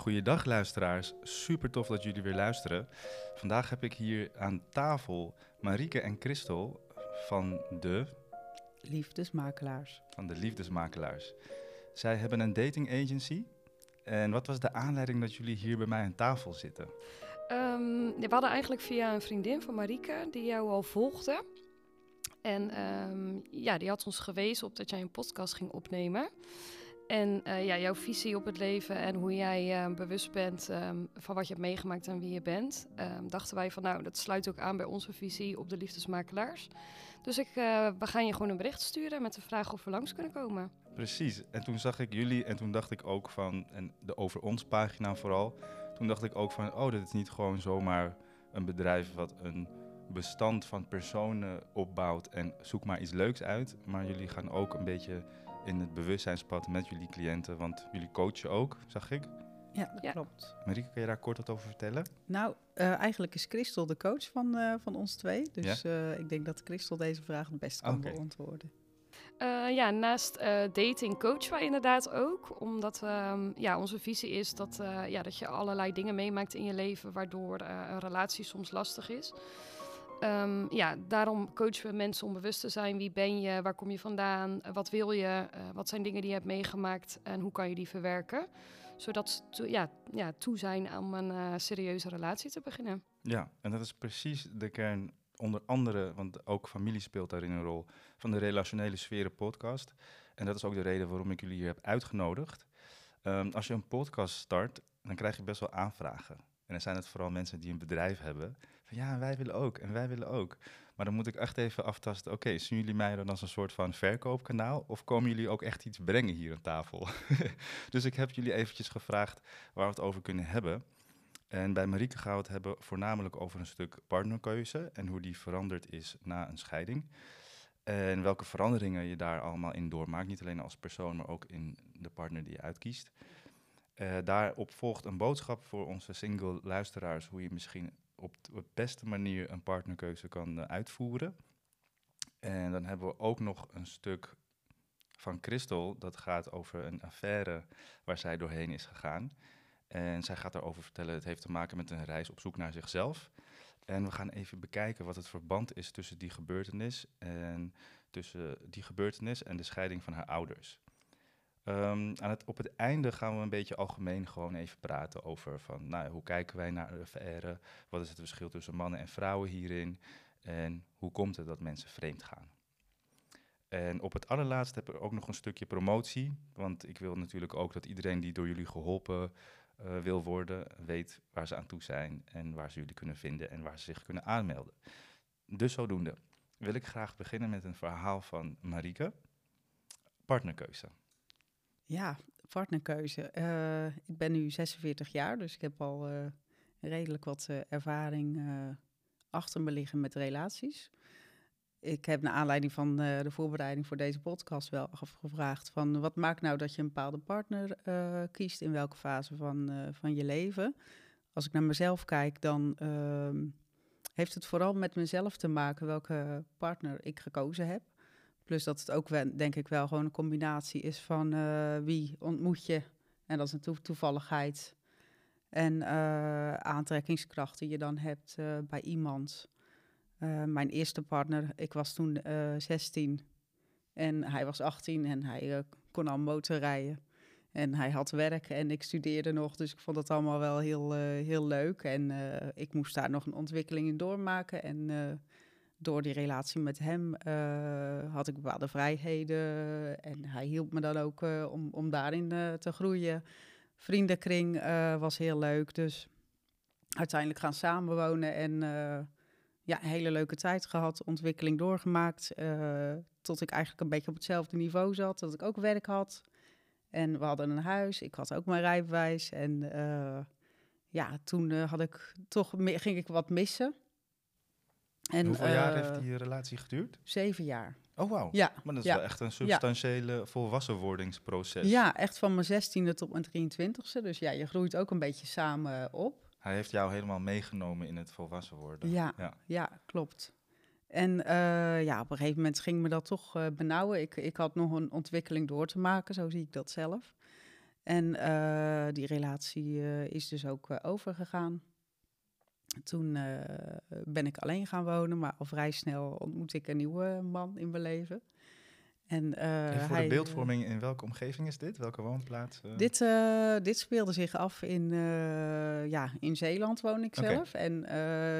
Goeiedag luisteraars, super tof dat jullie weer luisteren. Vandaag heb ik hier aan tafel Marieke en Christel van de, Liefdesmakelaars. van de Liefdesmakelaars. Zij hebben een dating agency. En wat was de aanleiding dat jullie hier bij mij aan tafel zitten? Ehm, ja, we hadden eigenlijk via een vriendin van Marieke, die jou al volgde. En ehm, ja, die had ons gewezen op dat jij een podcast ging opnemen. En eh, ja, jouw visie op het leven en hoe jij eh, bewust bent ehm, van wat je hebt meegemaakt en wie je bent. ehm, dachten wij van nou, dat sluit ook aan bij onze visie op de liefdesmakelaars. Dus ik, eh, we gaan je gewoon een bericht sturen met de vraag of we langs kunnen komen. Precies, en toen zag ik jullie en toen dacht ik ook van, en de Over Ons pagina vooral, toen dacht ik ook van, oh, dit is niet gewoon zomaar een bedrijf wat een bestand van personen opbouwt en zoek maar iets leuks uit. Maar jullie gaan ook een beetje in het bewustzijnspad met jullie cliënten, want jullie coachen ook, zag ik. Ja, dat Ja. klopt. Marieke, kan je daar kort wat over vertellen? Nou, eh, eigenlijk is Christel de coach van, eh, van ons twee. Dus eh, ik denk dat Christel deze vraag het best kan beantwoorden. Eh, ja, naast eh, dating coachen wij inderdaad ook. Omdat ehm, ja, onze visie is dat, eh, ja, dat je allerlei dingen meemaakt in je leven... waardoor eh, een relatie soms lastig is. Ehm, ja, daarom coachen we mensen om bewust te zijn. Wie ben je? Waar kom je vandaan? Eh, wat wil je? Eh, wat zijn dingen die je hebt meegemaakt? En hoe kan je die verwerken? Zodat ze ja, ja, toe zijn om een eh, serieuze relatie te beginnen. Ja, en dat is precies de kern, onder andere, want ook familie speelt daarin een rol, van de Relationele Sferen podcast. En dat is ook de reden waarom ik jullie hier heb uitgenodigd. Ehm, als je een podcast start, dan krijg je best wel aanvragen. En dan zijn het vooral mensen die een bedrijf hebben. Ja, wij willen ook en wij willen ook. Maar dan moet ik echt even aftasten, oké, zien jullie mij dan als een soort van verkoopkanaal? Of komen jullie ook echt iets brengen hier aan tafel? dus ik heb jullie eventjes gevraagd waar we het over kunnen hebben. En bij Marieke gaan we het hebben voornamelijk over een stuk partnerkeuze en hoe die veranderd is na een scheiding. En welke veranderingen je daar allemaal in doormaakt, niet alleen als persoon, maar ook in de partner die je uitkiest. Eh, daarop volgt een boodschap voor onze single luisteraars, hoe je misschien op de beste manier een partnerkeuze kan eh, uitvoeren. En dan hebben we ook nog een stuk van Christel, dat gaat over een affaire waar zij doorheen is gegaan. En zij gaat daarover vertellen, het heeft te maken met een reis op zoek naar zichzelf. En we gaan even bekijken wat het verband is tussen die gebeurtenis en tussen die gebeurtenis en de scheiding van haar ouders. Ehm, aan het, op het einde gaan we een beetje algemeen gewoon even praten over van, nou, hoe kijken wij naar de wat is het verschil tussen mannen en vrouwen hierin en hoe komt het dat mensen vreemd gaan. En op het allerlaatste heb ik ook nog een stukje promotie, want ik wil natuurlijk ook dat iedereen die door jullie geholpen eh, wil worden, weet waar ze aan toe zijn en waar ze jullie kunnen vinden en waar ze zich kunnen aanmelden. Dus zodoende wil ik graag beginnen met een verhaal van Marieke. Partnerkeuze. Ja, partnerkeuze. Eh, ik ben nu 46 jaar, dus ik heb al eh, redelijk wat eh, ervaring achter me liggen met relaties. Ik heb naar aanleiding van de voorbereiding voor deze podcast wel afgevraagd van wat maakt nou dat je een bepaalde partner kiest in welke fase van, van je leven. Als ik naar mezelf kijk, dan ehm, heeft het vooral met mezelf te maken welke partner ik gekozen heb. Plus dat het ook, denk ik, wel gewoon een combinatie is van eh, wie ontmoet je. En dat is een toe- toevalligheid. En eh, aantrekkingskracht die je dan hebt eh, bij iemand. Mijn eerste partner, ik was toen eh 16 en hij was 18 en hij kon al motorrijden. En hij had werk en ik studeerde nog, dus ik vond het allemaal wel heel, heel leuk. En ik moest daar nog een ontwikkeling in doormaken. En door die relatie met hem eh, had ik bepaalde vrijheden. En hij hielp me dan ook eh, om, om daarin eh, te groeien. Vriendenkring was heel leuk. Dus uiteindelijk gaan samenwonen en ja, een hele leuke tijd gehad. Ontwikkeling doorgemaakt. tot ik eigenlijk een beetje op hetzelfde niveau zat. Dat ik ook werk had. En we hadden een huis. Ik had ook mijn rijbewijs. En ja, toen had ik toch, ging ik wat missen. En, Hoeveel jaar eh, heeft die relatie geduurd? Zeven jaar. Oh, wauw. Ja, Maar dat is ja. wel echt een substantiële volwassenwordingsproces. ja, echt van mijn zestiende tot mijn 23ste. Dus ja, je groeit ook een beetje samen op. Hij heeft jou helemaal meegenomen in het volwassen worden. Ja. ja. Ja, klopt. En eh, ja, op een gegeven moment ging me dat toch eh, benauwen. Ik, ik had nog een ontwikkeling door te maken, zo zie ik dat zelf. En eh, die relatie eh, is dus ook eh, overgegaan. Toen eh, ben ik alleen gaan wonen, maar al vrij snel ontmoet ik een nieuwe man in mijn leven. En, eh, voor hij, de eh, beeldvorming, in welke omgeving is dit? Welke woonplaats? dit, dit speelde zich af in, ja, in Zeeland woon ik zelf. En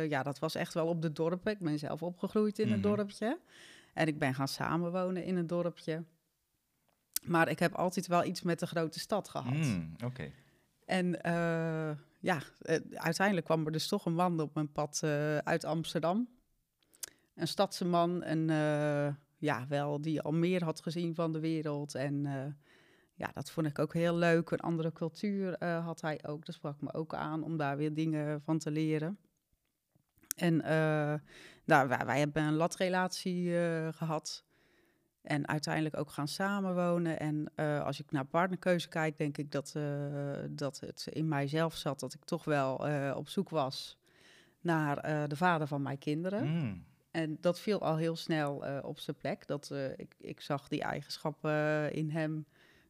ja, dat was echt wel op de dorpen. Ik ben zelf opgegroeid in een Mhm. dorpje. En ik ben gaan samenwonen in een dorpje. Maar ik heb altijd wel iets met de grote stad gehad. Mm, Oké. En ja, eh, uiteindelijk kwam er dus toch een man op mijn pad eh, uit Amsterdam. Een stadse man, en eh, ja, wel die al meer had gezien van de wereld. En ja, dat vond ik ook heel leuk. Een andere cultuur had hij ook. Dat sprak me ook aan om daar weer dingen van te leren. En nou, wij, hebben een latrelatie eh, gehad. En uiteindelijk ook gaan samenwonen. En eh, als ik naar partnerkeuze kijk, denk ik dat, eh, dat het in mijzelf zat dat ik toch wel eh, op zoek was naar de vader van mijn kinderen. Mm, En dat viel al heel snel op zijn plek. Dat, ik, ik zag die eigenschappen in hem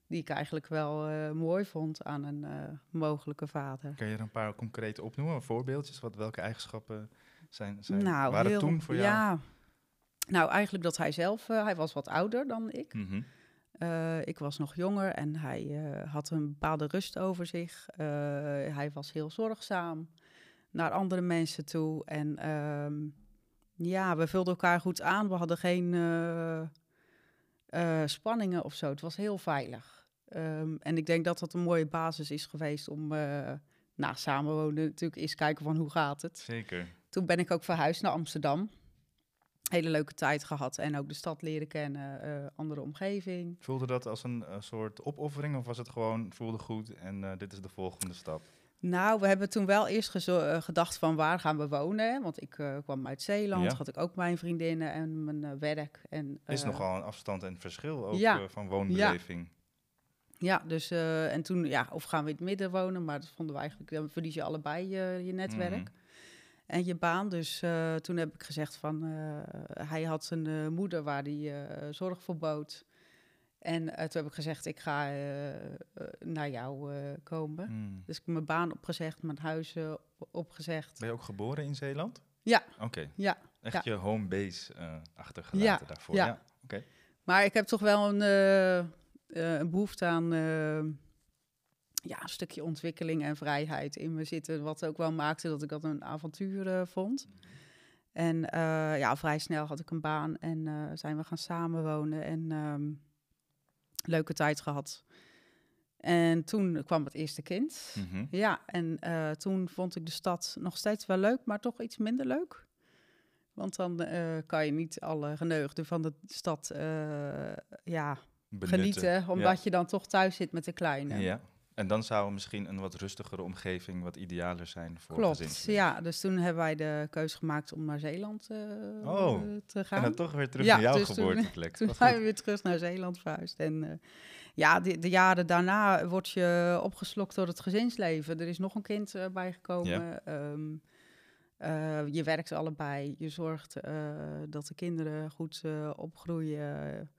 die ik eigenlijk wel mooi vond aan een mogelijke vader. Kan je er een paar concrete opnoemen, voorbeeldjes? Wat, welke eigenschappen zijn, zijn nou, waren heel- toen voor jou? Ja, nou eigenlijk dat hij zelf, eh, hij was wat ouder dan ik. Mhm. Eh, ik was nog jonger en hij eh, had een bepaalde rust over zich. Hij was heel zorgzaam naar andere mensen toe. En ehm, ja, we vulden elkaar goed aan. We hadden geen spanningen of zo. Het was heel veilig. Ehm, en ik denk dat dat een mooie basis is geweest om na samenwonen natuurlijk eens kijken van hoe gaat het. Zeker. Toen ben ik ook verhuisd naar Amsterdam. Hele leuke tijd gehad en ook de stad leren kennen, eh, andere omgeving. Voelde dat als een eh, soort opoffering of was het gewoon voelde goed en eh, dit is de volgende stap? Nou, we hebben toen wel eerst gedacht van waar gaan we wonen. hè? Want ik kwam uit Zeeland, Ja. had ik ook mijn vriendinnen en mijn werk. En, Is nogal een afstand en verschil ook ja. van woonbeleving. Ja, dus eh, en toen, ja, of gaan we in het midden wonen, maar dat vonden we eigenlijk, dan verlies je allebei je, je netwerk Mhm. En je baan. Dus eh, toen heb ik gezegd van, eh, hij had een eh, moeder waar hij zorg voor bood. En toen heb ik gezegd, ik ga naar jou komen. Mm. Dus ik heb mijn baan opgezegd, mijn huis opgezegd. Ben je ook geboren in Zeeland? Ja. Oké. Ja, Echt Ja. je home base achtergelaten Ja, daarvoor. ja. Ja. Oké. Maar ik heb toch wel een, een behoefte aan ja, een stukje ontwikkeling en vrijheid in me zitten. Wat ook wel maakte dat ik dat een avontuur eh, vond. En eh, ja, vrij snel had ik een baan en eh, zijn we gaan samenwonen en ehm, leuke tijd gehad. En toen kwam het eerste kind. Mhm. Ja, en toen vond ik de stad nog steeds wel leuk, maar toch iets minder leuk. Want dan kan je niet alle geneugden van de stad ja, Benutten. genieten, omdat je dan toch thuis zit met de kleine. Ja. En dan zou misschien een wat rustigere omgeving wat idealer zijn voor Klopt, gezinsleven. ja. Dus toen hebben wij de keuze gemaakt om naar Zeeland eh, Oh, te gaan. En dan toch weer terug Ja, naar jouw dus toen- geboorteplek. Toen Wat zijn we weer terug naar Zeeland verhuisd. En eh, ja, de, de jaren daarna word je opgeslokt door het gezinsleven. Er is nog een kind eh, bijgekomen. Ehm, eh, je werkt allebei. Je zorgt eh, dat de kinderen goed eh, opgroeien.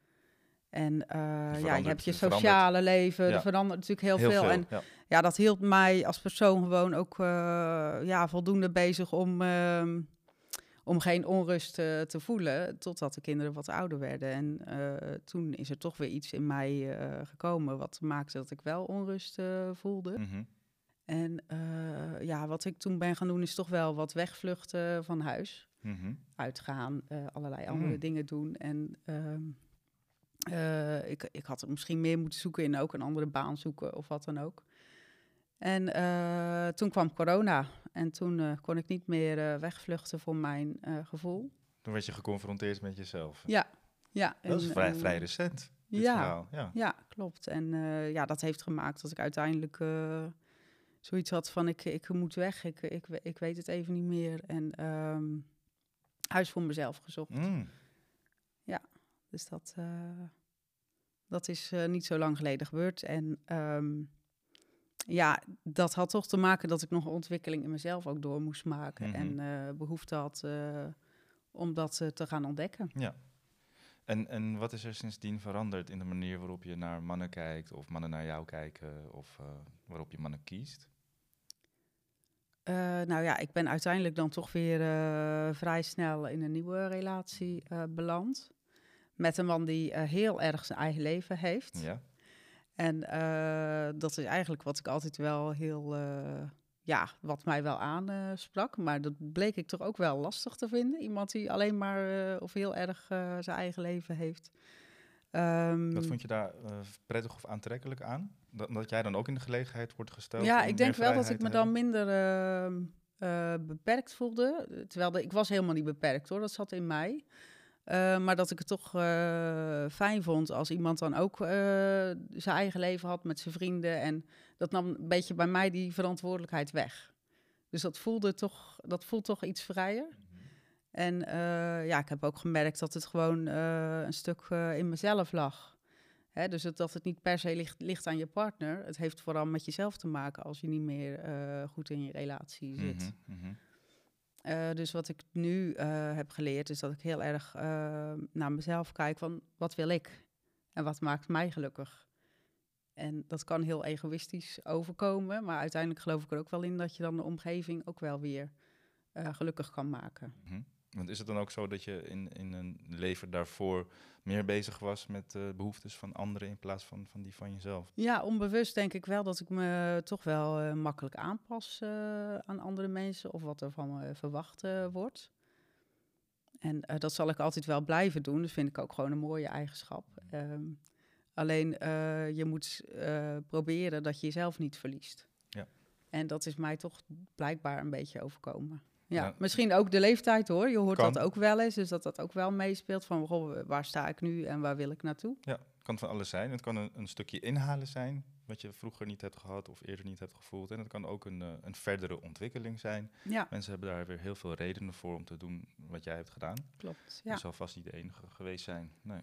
En eh, ja, je hebt je sociale leven. Ja. Er verandert natuurlijk heel, veel. En ja. ja, dat hield mij als persoon gewoon ook eh, ja, voldoende bezig om, ehm, om geen onrust eh, te voelen. Totdat de kinderen wat ouder werden. En toen is er toch weer iets in mij gekomen wat maakte dat ik wel onrust voelde. Mhm. En ja, wat ik toen ben gaan doen is toch wel wat wegvluchten van huis. Mhm. Uitgaan, allerlei andere Mm. dingen doen. En ehm, eh, ik, ik had er misschien meer moeten zoeken in ook een andere baan zoeken of wat dan ook. En eh, toen kwam corona en toen eh, kon ik niet meer eh, wegvluchten voor mijn eh, gevoel. Toen werd je geconfronteerd met jezelf. Ja, ja. Dat is vrij, vrij recent, dit ja. Ja. Ja, klopt. En eh, ja, dat heeft gemaakt dat ik uiteindelijk eh, zoiets had van ik, ik moet weg, ik, ik, ik weet het even niet meer. En ehm, huis voor mezelf gezocht. Mm. Dus dat, eh, dat is eh, niet zo lang geleden gebeurd. En ehm, ja, dat had toch te maken dat ik nog een ontwikkeling in mezelf ook door moest maken. Mhm. En eh, behoefte had om dat te gaan ontdekken. Ja. En, en wat is er sindsdien veranderd in de manier waarop je naar mannen kijkt, of mannen naar jou kijken, of uh, waarop je mannen kiest? Uh, nou ja, ik ben uiteindelijk dan toch weer uh, vrij snel in een nieuwe relatie beland. Met een man die heel erg zijn eigen leven heeft. Ja. En dat is eigenlijk wat ik altijd wel heel ja, wat mij wel aansprak. maar dat bleek ik toch ook wel lastig te vinden. Iemand die alleen maar of heel erg zijn eigen leven heeft. Um, wat vond je daar prettig of aantrekkelijk aan? Dat, dat, jij dan ook in de gelegenheid wordt gesteld? Ja, ik denk wel dat ik me dan minder ehm, beperkt voelde. Terwijl de, ik was helemaal niet beperkt hoor, dat zat in mij. Uh, maar dat ik het toch uh, fijn vond als iemand dan ook uh, zijn eigen leven had met zijn vrienden. En dat nam een beetje bij mij die verantwoordelijkheid weg. Dus dat voelde toch, dat voelt toch iets vrijer. En ja, ik heb ook gemerkt dat het gewoon een stuk in mezelf lag. Hè, dus dat het niet per se ligt, ligt, aan je partner. Het heeft vooral met jezelf te maken als je niet meer goed in je relatie zit. Mm. Uh, dus wat ik nu uh, heb geleerd is dat ik heel erg uh, naar mezelf kijk van wat wil ik en wat maakt mij gelukkig. En dat kan heel egoïstisch overkomen, maar uiteindelijk geloof ik er ook wel in dat je dan de omgeving ook wel weer gelukkig kan maken. -hmm. Want is het dan ook zo dat je in, in een leven daarvoor meer bezig was met de behoeftes van anderen in plaats van, van die van jezelf? Ja, onbewust denk ik wel dat ik me toch wel uh, makkelijk aanpas uh, aan andere mensen of wat er van me verwacht uh, wordt. En dat zal ik altijd wel blijven doen. Dat vind ik ook gewoon een mooie eigenschap. Um, alleen je moet proberen dat je jezelf niet verliest. Ja. En dat is mij toch blijkbaar een beetje overkomen. Ja, misschien ook de leeftijd hoor. Je hoort dat ook wel eens, dus dat dat ook wel meespeelt van goh, waar sta ik nu en waar wil ik naartoe? Ja, het kan van alles zijn. Het kan een, een, stukje inhalen zijn, wat je vroeger niet hebt gehad of eerder niet hebt gevoeld. En het kan ook een, uh, een verdere ontwikkeling zijn. Ja. Mensen hebben daar weer heel veel redenen voor om te doen wat jij hebt gedaan. Klopt, ja. Dat zal vast niet de enige geweest zijn, nee.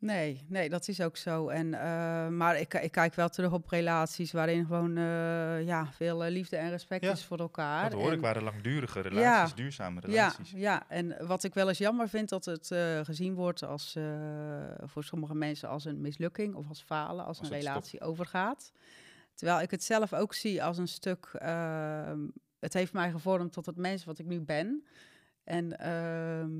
Nee, nee, dat is ook zo. En, uh, maar ik, ik, kijk wel terug op relaties waarin gewoon uh, ja, veel uh, liefde en respect ja, is voor elkaar. Dat hoor en, ik, waren langdurige relaties, ja, duurzame relaties. Ja, ja, en wat ik wel eens jammer vind, dat het gezien wordt als voor sommige mensen als een mislukking of als falen, als, als een relatie overgaat. Terwijl ik het zelf ook zie als een stuk, ehm, het heeft mij gevormd tot het mens wat ik nu ben. En ehm,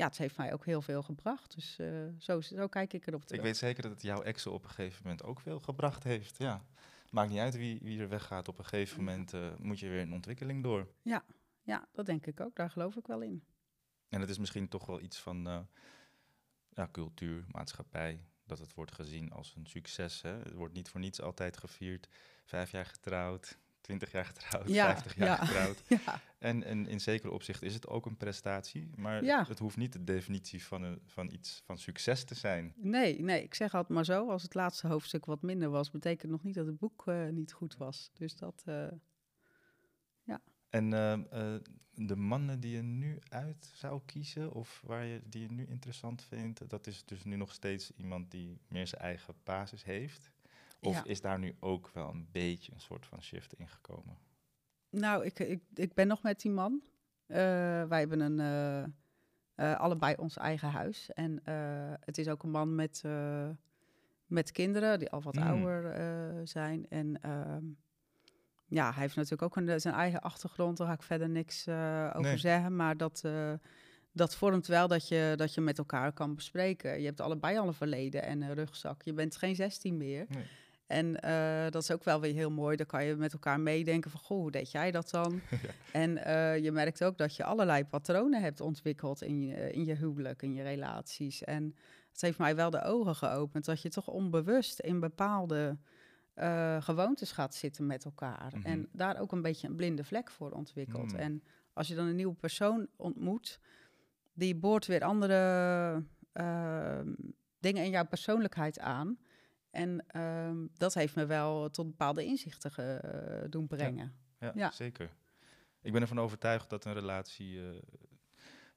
ja, het heeft mij ook heel veel gebracht. Dus uh, zo, zo kijk ik erop terug. Ik weet zeker dat het jouw ex op een gegeven moment ook veel gebracht heeft. Ja. Maakt niet uit wie, wie er weggaat. Op een gegeven moment uh, moet je weer een ontwikkeling door. Ja, ja, dat denk ik ook. Daar geloof ik wel in. En het is misschien toch wel iets van uh, ja, cultuur, maatschappij. Dat het wordt gezien als een succes. Hè? Het wordt niet voor niets altijd gevierd. Vijf jaar getrouwd, 20 jaar getrouwd, ja, 50 jaar ja, getrouwd. Ja. En, en in zekere opzicht is het ook een prestatie, maar het hoeft niet de definitie van, een, van iets van succes te zijn. Nee, nee, ik zeg altijd maar zo, als het laatste hoofdstuk wat minder was, betekent nog niet dat het boek uh, niet goed was. Dus dat, uh, ja. En uh, de mannen die je nu uit zou kiezen, of waar je, die je nu interessant vindt, dat is dus nu nog steeds iemand die meer zijn eigen basis heeft. Of ja. is daar nu ook wel een beetje een soort van shift ingekomen? Nou, ik, ik, ik ben nog met die man. Uh, wij hebben een, uh, uh, allebei ons eigen huis. En het is ook een man met, met kinderen die al wat mm. ouder zijn. En ehm, ja, hij heeft natuurlijk ook een, zijn eigen achtergrond. Daar ga ik verder niks over nee. zeggen. Maar dat, dat vormt wel dat je, dat je met elkaar kan bespreken. Je hebt allebei al een verleden en een rugzak. Je bent geen 16 meer. Nee. En uh, dat is ook wel weer heel mooi. Dan kan je met elkaar meedenken van, goh, hoe deed jij dat dan? ja. En uh, je merkt ook dat je allerlei patronen hebt ontwikkeld in je, in je huwelijk, in je relaties. En het heeft mij wel de ogen geopend dat je toch onbewust in bepaalde uh, gewoontes gaat zitten met elkaar. Mm -hmm. En daar ook een beetje een blinde vlek voor ontwikkelt. Mm. En als je dan een nieuwe persoon ontmoet, die boort weer andere dingen in jouw persoonlijkheid aan en um, dat heeft me wel tot bepaalde inzichten ge, uh, doen brengen. Ja, ja, ja, zeker. Ik ben ervan overtuigd dat een relatie uh,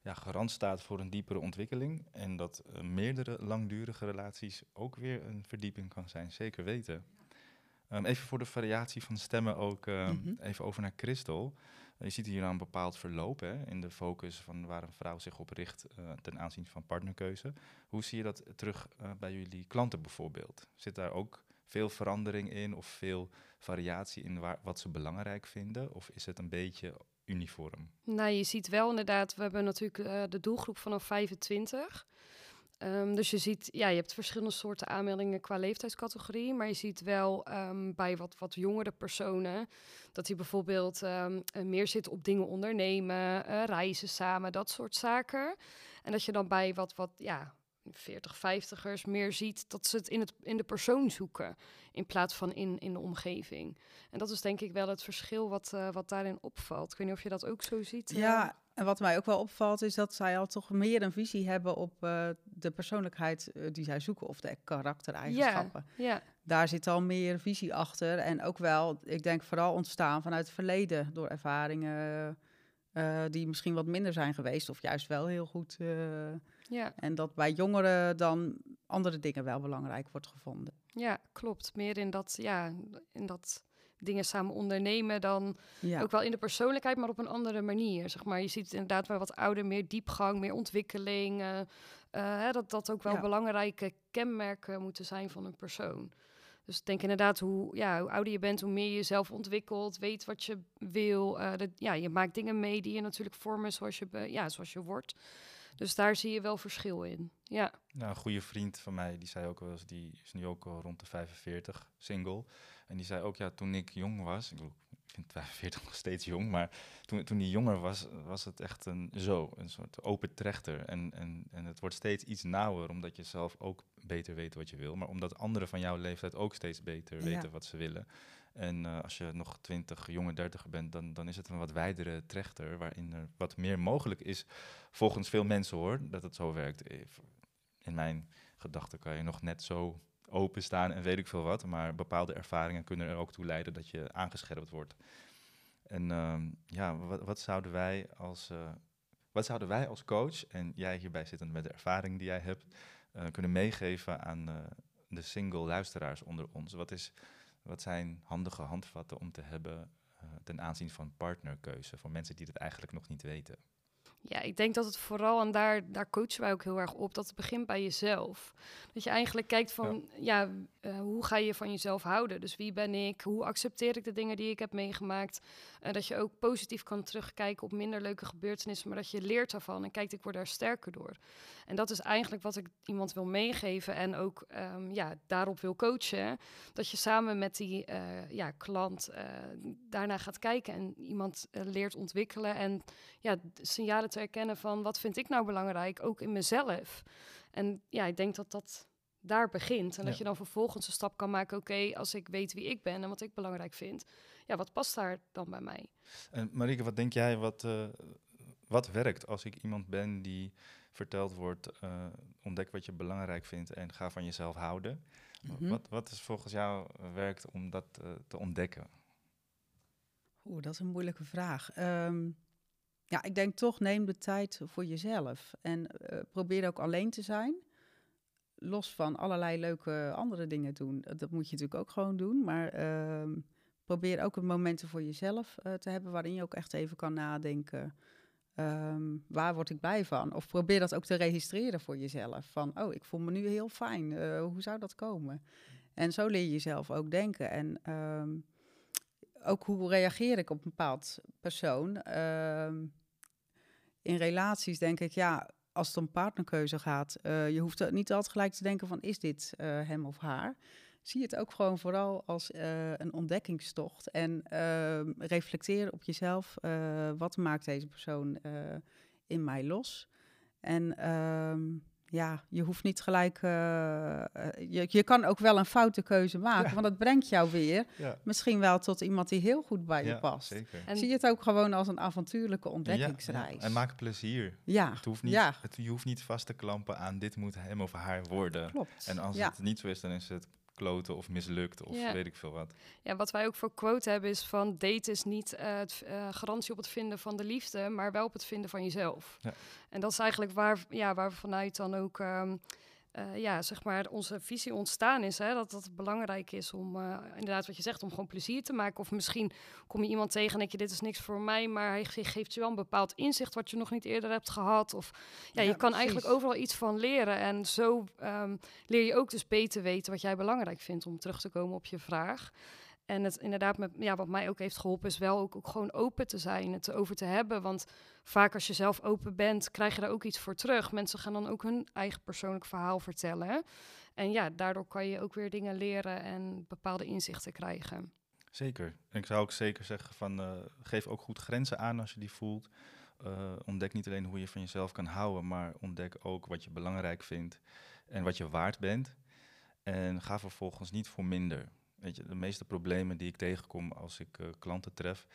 ja, garant staat voor een diepere ontwikkeling. En dat uh, meerdere langdurige relaties ook weer een verdieping kan zijn. Zeker weten. Um, even voor de variatie van stemmen ook um, mm -hmm. even over naar Christel. Je ziet hier een bepaald verloop hè, in de focus van waar een vrouw zich op richt uh, ten aanzien van partnerkeuze. Hoe zie je dat terug uh, bij jullie klanten bijvoorbeeld? Zit daar ook veel verandering in of veel variatie in waar, wat ze belangrijk vinden? Of is het een beetje uniform? Nou, je ziet wel inderdaad, we hebben natuurlijk uh, de doelgroep vanaf 25. Um, dus je ziet, ja, je hebt verschillende soorten aanmeldingen qua leeftijdscategorie. Maar je ziet wel um, bij wat, wat jongere personen dat die bijvoorbeeld um, meer zitten op dingen ondernemen, uh, reizen samen, dat soort zaken. En dat je dan bij wat, wat ja, 40, 50ers meer ziet dat ze het in, het in de persoon zoeken in plaats van in, in de omgeving. En dat is denk ik wel het verschil wat, uh, wat daarin opvalt. Ik weet niet of je dat ook zo ziet. Ja, en wat mij ook wel opvalt is dat zij al toch meer een visie hebben op uh, de persoonlijkheid uh, die zij zoeken of de karaktereigenschappen. Ja, ja. Daar zit al meer visie achter en ook wel, ik denk vooral ontstaan vanuit het verleden door ervaringen uh, die misschien wat minder zijn geweest of juist wel heel goed. ja. En dat bij jongeren dan andere dingen wel belangrijk wordt gevonden. Ja, klopt. Meer in dat, ja, in dat dingen samen ondernemen dan Ja. ook wel in de persoonlijkheid, maar op een andere manier. Zeg maar. Je ziet inderdaad bij wat ouder meer diepgang, meer ontwikkeling. eh, eh, hè, dat dat ook wel Ja. belangrijke kenmerken moeten zijn van een persoon. Dus ik denk inderdaad, hoe, ja, hoe ouder je bent, hoe meer je jezelf ontwikkelt, weet wat je wil. eh, dat, ja, je maakt dingen mee die je natuurlijk vormen zoals je, be- ja, zoals je wordt. Dus daar zie je wel verschil in. Ja, Nou, een goede vriend van mij, die zei ook wel eens, die is nu ook al rond de 45, single. En die zei ook, ja, toen ik jong was, ik, bedoel, ik vind 45 nog steeds jong, maar toen, toen die jonger was, was het echt een zo, een soort open trechter. En, en, en het wordt steeds iets nauwer, omdat je zelf ook beter weet wat je wil, maar omdat anderen van jouw leeftijd ook steeds beter Ja. weten wat ze willen. En eh, als je nog 20, jonge 30 bent, dan, dan is het een wat wijdere trechter, waarin er wat meer mogelijk is, volgens veel mensen hoor, dat het zo werkt. Eh, In mijn gedachten kan je nog net zo openstaan en weet ik veel wat, maar bepaalde ervaringen kunnen er ook toe leiden dat je aangescherpt wordt. En ehm, ja, wat, wat zouden wij als, eh, wat zouden wij als coach, en jij hierbij zittend met de ervaring die jij hebt, eh, kunnen meegeven aan eh, de single luisteraars onder ons? Wat, is, wat zijn handige handvatten om te hebben ten aanzien van partnerkeuze voor mensen die het eigenlijk nog niet weten? Ja, ik denk dat het vooral, en daar, daar coachen wij ook heel erg op, dat het begint bij jezelf. Dat je eigenlijk kijkt van, ja, eh, hoe ga je van jezelf houden? Dus wie ben ik? Hoe accepteer ik de dingen die ik heb meegemaakt? Eh, dat je ook positief kan terugkijken op minder leuke gebeurtenissen, maar dat je leert daarvan en kijkt, ik word daar sterker door. En dat is eigenlijk wat ik iemand wil meegeven en ook ehm, ja, daarop wil coachen. Dat je samen met die eh, ja, klant daarna gaat kijken en iemand leert ontwikkelen en ja, signalen te herkennen van wat vind ik nou belangrijk, ook in mezelf. En ja, ik denk dat dat daar begint. En dat je dan vervolgens een stap kan maken, oké, als ik weet wie ik ben en wat ik belangrijk vind, ja, wat past daar dan bij mij? En Marieke, wat denk jij, wat, eh, wat werkt als ik iemand ben die verteld wordt, eh, ontdek wat je belangrijk vindt en ga van jezelf houden? Mhm. Wat, wat is volgens jou werkt om dat eh, te ontdekken? Oeh, dat is een moeilijke vraag. Ehm, ja, ik denk toch neem de tijd voor jezelf. En eh, probeer ook alleen te zijn. Los van allerlei leuke andere dingen doen. Dat dat moet je natuurlijk ook gewoon doen. Maar ehm, probeer ook momenten voor jezelf eh, te hebben... waarin je ook echt even kan nadenken... ehm, waar word ik blij van? Of probeer dat ook te registreren voor jezelf. Van, oh, ik voel me nu heel fijn. Eh, hoe zou dat komen? En zo leer je jezelf ook denken. En ehm, ook hoe reageer ik op een bepaald persoon. In relaties denk ik, ja, als het om partnerkeuze gaat, eh, je hoeft niet altijd gelijk te denken van, is dit eh, hem of haar? Zie het ook gewoon vooral als eh, een ontdekkingstocht en ehm, reflecteer op jezelf. wat maakt deze persoon in mij los? En ehm, ja, je hoeft niet gelijk. eh, eh, je, je kan ook wel een foute keuze maken, Ja. want dat brengt jou weer Ja, misschien wel tot iemand die heel goed bij je past. zeker. En Zie het ook gewoon als een avontuurlijke Ja, ontdekkingsreis. ja. En maak plezier. ja, Het hoeft niet, ja, het, je hoeft niet vast te klampen aan dit moet hem of haar worden. klopt. En als ja. het niet zo is, dan is het kloten of mislukt of Ja. weet ik veel wat. Ja, wat wij ook voor quote hebben is van date is niet eh, het, eh, garantie op het vinden van de liefde, maar wel op het vinden van jezelf. Ja. En dat is eigenlijk waar, ja, waar we vanuit dan ook ehm, eh, ja, zeg maar, onze visie ontstaan is. Hè, dat het belangrijk is om, uh, inderdaad wat je zegt, om gewoon plezier te maken. Of misschien kom je iemand tegen en denk je, dit is niks voor mij. Maar hij geeft je wel een bepaald inzicht wat je nog niet eerder hebt gehad. Of ja, je kan eigenlijk overal iets van leren. En zo um, leer je ook dus beter weten wat jij belangrijk vindt om terug te komen op je vraag. En het inderdaad, met, ja, wat mij ook heeft geholpen, is wel ook, gewoon open te zijn, het over te hebben. Want vaak als je zelf open bent, krijg je daar ook iets voor terug. Mensen gaan dan ook hun eigen persoonlijk verhaal vertellen. En ja, daardoor kan je ook weer dingen leren en bepaalde inzichten krijgen. Zeker. En ik zou ook zeker zeggen van uh, geef ook goed grenzen aan als je die voelt. Uh, ontdek niet alleen hoe je van jezelf kan houden, maar ontdek ook wat je belangrijk vindt en wat je waard bent. En ga vervolgens niet voor minder. Weet je, de meeste problemen die ik tegenkom als ik uh, klanten tref,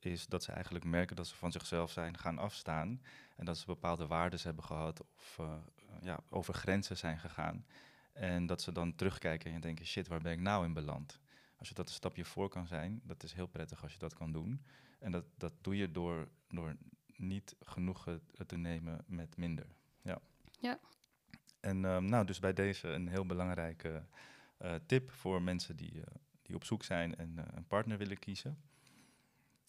is dat ze eigenlijk merken dat ze van zichzelf zijn gaan afstaan. En dat ze bepaalde waarden hebben gehad of uh, ja, over grenzen zijn gegaan. En dat ze dan terugkijken en denken, shit, waar ben ik nou in beland? Als je dat een stapje voor kan zijn, dat is heel prettig als je dat kan doen. En dat, dat doe je door, door niet genoegen te nemen met minder. Ja. ja. En um, nou, dus bij deze een heel belangrijke uh, tip voor mensen die, uh, die op zoek zijn en uh, een partner willen kiezen.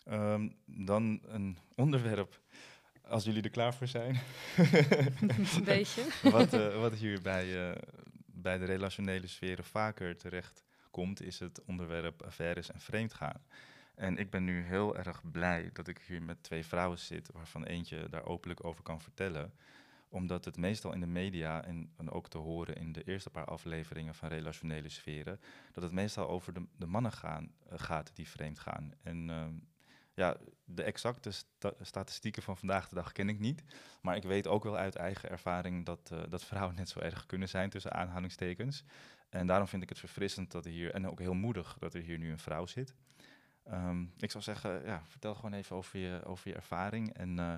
Um, dan een onderwerp, als jullie er klaar voor zijn. een beetje. wat, wat hier bij, bij de relationele sferen vaker terecht komt, is het onderwerp affaires en vreemdgaan. En ik ben nu heel erg blij dat ik hier met twee vrouwen zit, waarvan eentje daar openlijk over kan vertellen omdat het meestal in de media en, ook te horen in de eerste paar afleveringen van relationele sferen, dat het meestal over de, de mannen gaan, uh, gaat die vreemd gaan. En uh, ja, de exacte sta statistieken van vandaag de dag ken ik niet. Maar ik weet ook wel uit eigen ervaring dat, uh, dat vrouwen net zo erg kunnen zijn tussen aanhalingstekens. En daarom vind ik het verfrissend dat er hier, en ook heel moedig dat er hier nu een vrouw zit. Um, ik zou zeggen, ja, vertel gewoon even over je, over je ervaring en uh,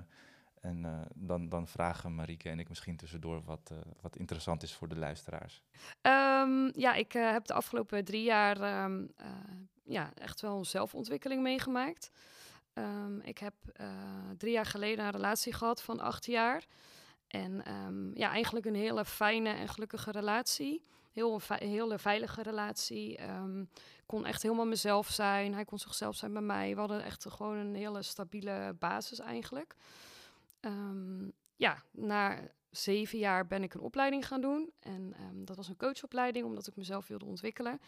en uh, dan, dan vragen Marieke en ik misschien tussendoor wat, uh, wat interessant is voor de luisteraars. Um, ja, ik uh, heb de afgelopen drie jaar um, ja, echt wel een zelfontwikkeling meegemaakt. Um, ik heb drie jaar geleden een relatie gehad van acht jaar. En ja, eigenlijk een hele fijne en gelukkige relatie. Heel een hele veilige relatie. Kon echt helemaal mezelf zijn. Hij kon zichzelf zijn bij mij. We hadden echt gewoon een hele stabiele basis eigenlijk. Um, ja, na zeven jaar ben ik een opleiding gaan doen. En um, dat was een coachopleiding, omdat ik mezelf wilde ontwikkelen.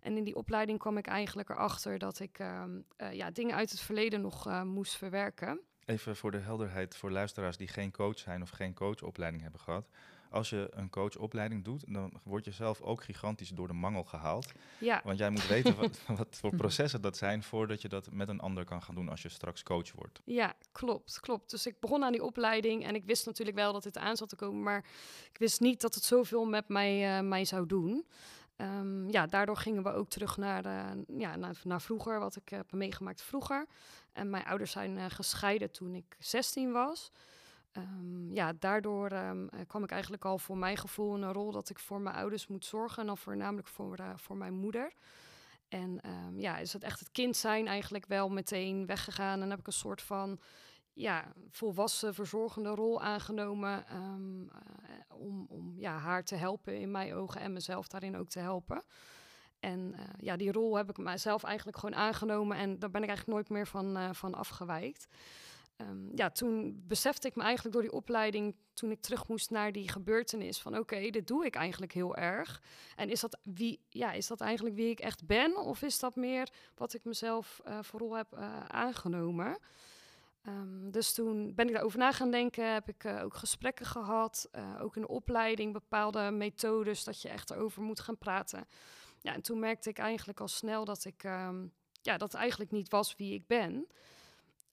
En in die opleiding kwam ik eigenlijk erachter dat ik um, uh, ja, dingen uit het verleden nog uh, moest verwerken. Even voor de helderheid voor luisteraars die geen coach zijn of geen coachopleiding hebben gehad als je een coachopleiding doet, dan word je zelf ook gigantisch door de mangel gehaald. Ja. Want jij moet weten wat, wat voor processen dat zijn voordat je dat met een ander kan gaan doen als je straks coach wordt. Ja, klopt, klopt. Dus ik begon aan die opleiding en ik wist natuurlijk wel dat dit aan zat te komen, maar ik wist niet dat het zoveel met mij, uh, mij zou doen. Um, ja, daardoor gingen we ook terug naar, de, ja, naar, naar vroeger, wat ik heb meegemaakt vroeger. En mijn ouders zijn uh, gescheiden toen ik 16 was. Um, ja, daardoor um, kwam ik eigenlijk al voor mijn gevoel in een rol dat ik voor mijn ouders moet zorgen. En dan voornamelijk voor, uh, voor mijn moeder. En um, ja, is het echt het kind zijn eigenlijk wel meteen weggegaan. En heb ik een soort van ja, volwassen, verzorgende rol aangenomen. Uh, om om ja, haar te helpen in mijn ogen en mezelf daarin ook te helpen. En ja, die rol heb ik mijzelf eigenlijk gewoon aangenomen. En daar ben ik eigenlijk nooit meer van, van afgewijkt. Um, ja, toen besefte ik me eigenlijk door die opleiding, toen ik terug moest naar die gebeurtenis, van oké, dit doe ik eigenlijk heel erg. En is dat, wie, ja, is dat eigenlijk wie ik echt ben? Of is dat meer wat ik mezelf uh, vooral heb uh, aangenomen? Um, dus toen ben ik daarover na gaan denken, heb ik uh, ook gesprekken gehad, ook in de opleiding, bepaalde methodes dat je echt erover moet gaan praten. Ja, en toen merkte ik eigenlijk al snel dat ik, um, ja, dat eigenlijk niet was wie ik ben.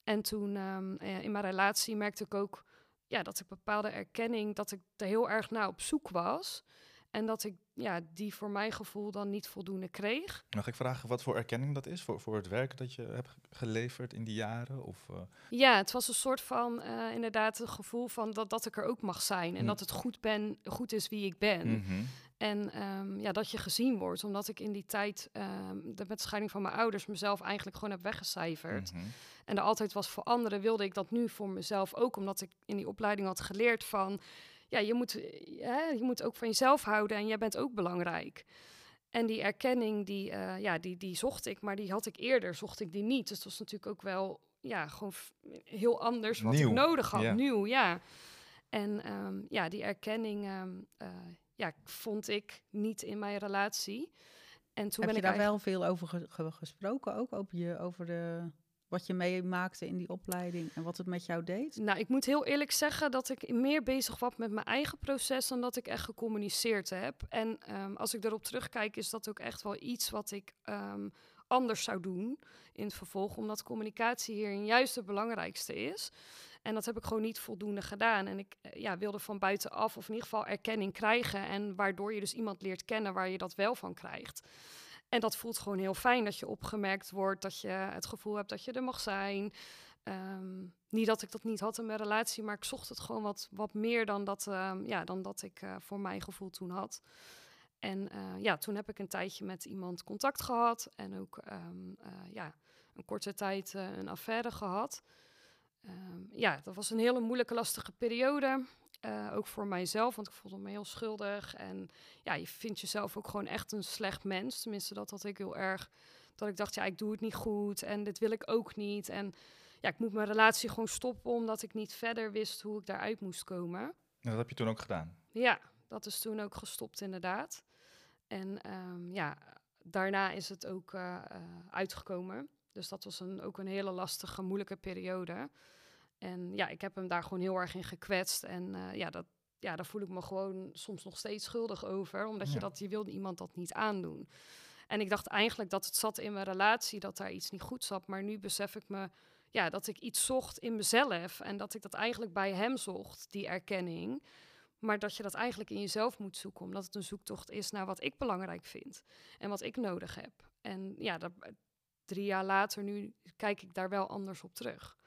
En toen um, in mijn relatie merkte ik ook ja, dat ik bepaalde erkenning, dat ik er heel erg naar op zoek was. En dat ik ja, die voor mijn gevoel dan niet voldoende kreeg. Mag ik vragen wat voor erkenning dat is voor, voor het werk dat je hebt geleverd in die jaren? Of, uh... Ja, het was een soort van uh, inderdaad het gevoel van dat, dat ik er ook mag zijn. En hm. dat het goed, ben, goed is wie ik ben. Mm -hmm. En um, ja, dat je gezien wordt, omdat ik in die tijd um, de, met de scheiding van mijn ouders mezelf eigenlijk gewoon heb weggecijferd. Mm -hmm. En er altijd was voor anderen, wilde ik dat nu voor mezelf ook, omdat ik in die opleiding had geleerd van ja, je moet, hè, je moet ook van jezelf houden en jij bent ook belangrijk. En die erkenning, die, ja, die, die zocht ik, maar die had ik eerder, zocht ik die niet. Dus het was natuurlijk ook wel, ja, gewoon heel anders wat ik nodig had. Nieuw, ja. En ehm, ja, die erkenning um, ja, vond ik niet in mijn relatie. En toen Heb ben je daar wel veel over gesproken ook? Over, je, over de, wat je meemaakte in die opleiding en wat het met jou deed? Nou, ik moet heel eerlijk zeggen dat ik meer bezig was met mijn eigen proces dan dat ik echt gecommuniceerd heb. En ehm, als ik erop terugkijk, is dat ook echt wel iets wat ik anders zou doen in het vervolg, omdat communicatie hierin juist het belangrijkste is. En dat heb ik gewoon niet voldoende gedaan. En ik eh, ja, wilde van buitenaf of in ieder geval erkenning krijgen. En waardoor je dus iemand leert kennen waar je dat wel van krijgt. En dat voelt gewoon heel fijn dat je opgemerkt wordt, dat je het gevoel hebt dat je er mag zijn. Ehm, niet dat ik dat niet had in mijn relatie, maar ik zocht het gewoon wat, wat meer dan dat, ehm, ja, dan dat ik uh, voor mijn gevoel toen had. En uh, ja, toen heb ik een tijdje met iemand contact gehad en ook um, ja, een korte tijd een affaire gehad. Um, ja, dat was een hele moeilijke, lastige periode. Uh, ook voor mijzelf, want ik voelde me heel schuldig. En ja, je vindt jezelf ook gewoon echt een slecht mens. Tenminste, dat had ik heel erg. Dat ik dacht, ja, ik doe het niet goed en dit wil ik ook niet. En ja, ik moet mijn relatie gewoon stoppen, omdat ik niet verder wist hoe ik daaruit moest komen. En dat heb je toen ook gedaan? Ja, dat is toen ook gestopt, inderdaad. En um, ja, daarna is het ook uh, uh, uitgekomen. Dus dat was een, ook een hele lastige, moeilijke periode. En ja, ik heb hem daar gewoon heel erg in gekwetst. En uh, ja, dat, ja, daar voel ik me gewoon soms nog steeds schuldig over. Omdat je dat, je wilde iemand dat niet aandoen. En ik dacht eigenlijk dat het zat in mijn relatie, dat daar iets niet goed zat. Maar nu besef ik me ja, dat ik iets zocht in mezelf. En dat ik dat eigenlijk bij hem zocht, die erkenning. Maar dat je dat eigenlijk in jezelf moet zoeken. Omdat het een zoektocht is naar wat ik belangrijk vind. En wat ik nodig heb. En ja, dat, drie jaar later nu kijk ik daar wel anders op terug.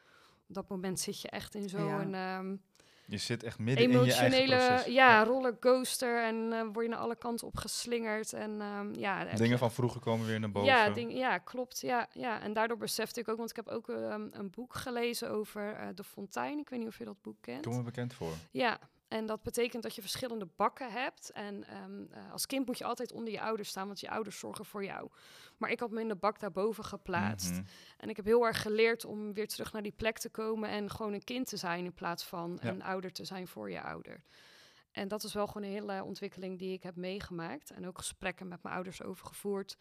Op dat moment zit je echt in zo'n... Ja. Um, je zit echt midden in je eigen proces. Ja, ja. rollercoaster en uh, word je naar alle kanten op geslingerd. En, um, ja, dingen van vroeger komen weer naar boven. Ja, ding, ja klopt. Ja, ja. En daardoor besefte ik ook, want ik heb ook um, een boek gelezen over uh, De Fontein. Ik weet niet of je dat boek kent. Kom me bekend voor. Ja, en dat betekent dat je verschillende bakken hebt. En um, uh, als kind moet je altijd onder je ouders staan, want je ouders zorgen voor jou. Maar ik had me in de bak daarboven geplaatst. Mm -hmm. En ik heb heel erg geleerd om weer terug naar die plek te komen en gewoon een kind te zijn in plaats van ja. een ouder te zijn voor je ouder. En dat is wel gewoon een hele ontwikkeling die ik heb meegemaakt. En ook gesprekken met mijn ouders over gevoerd.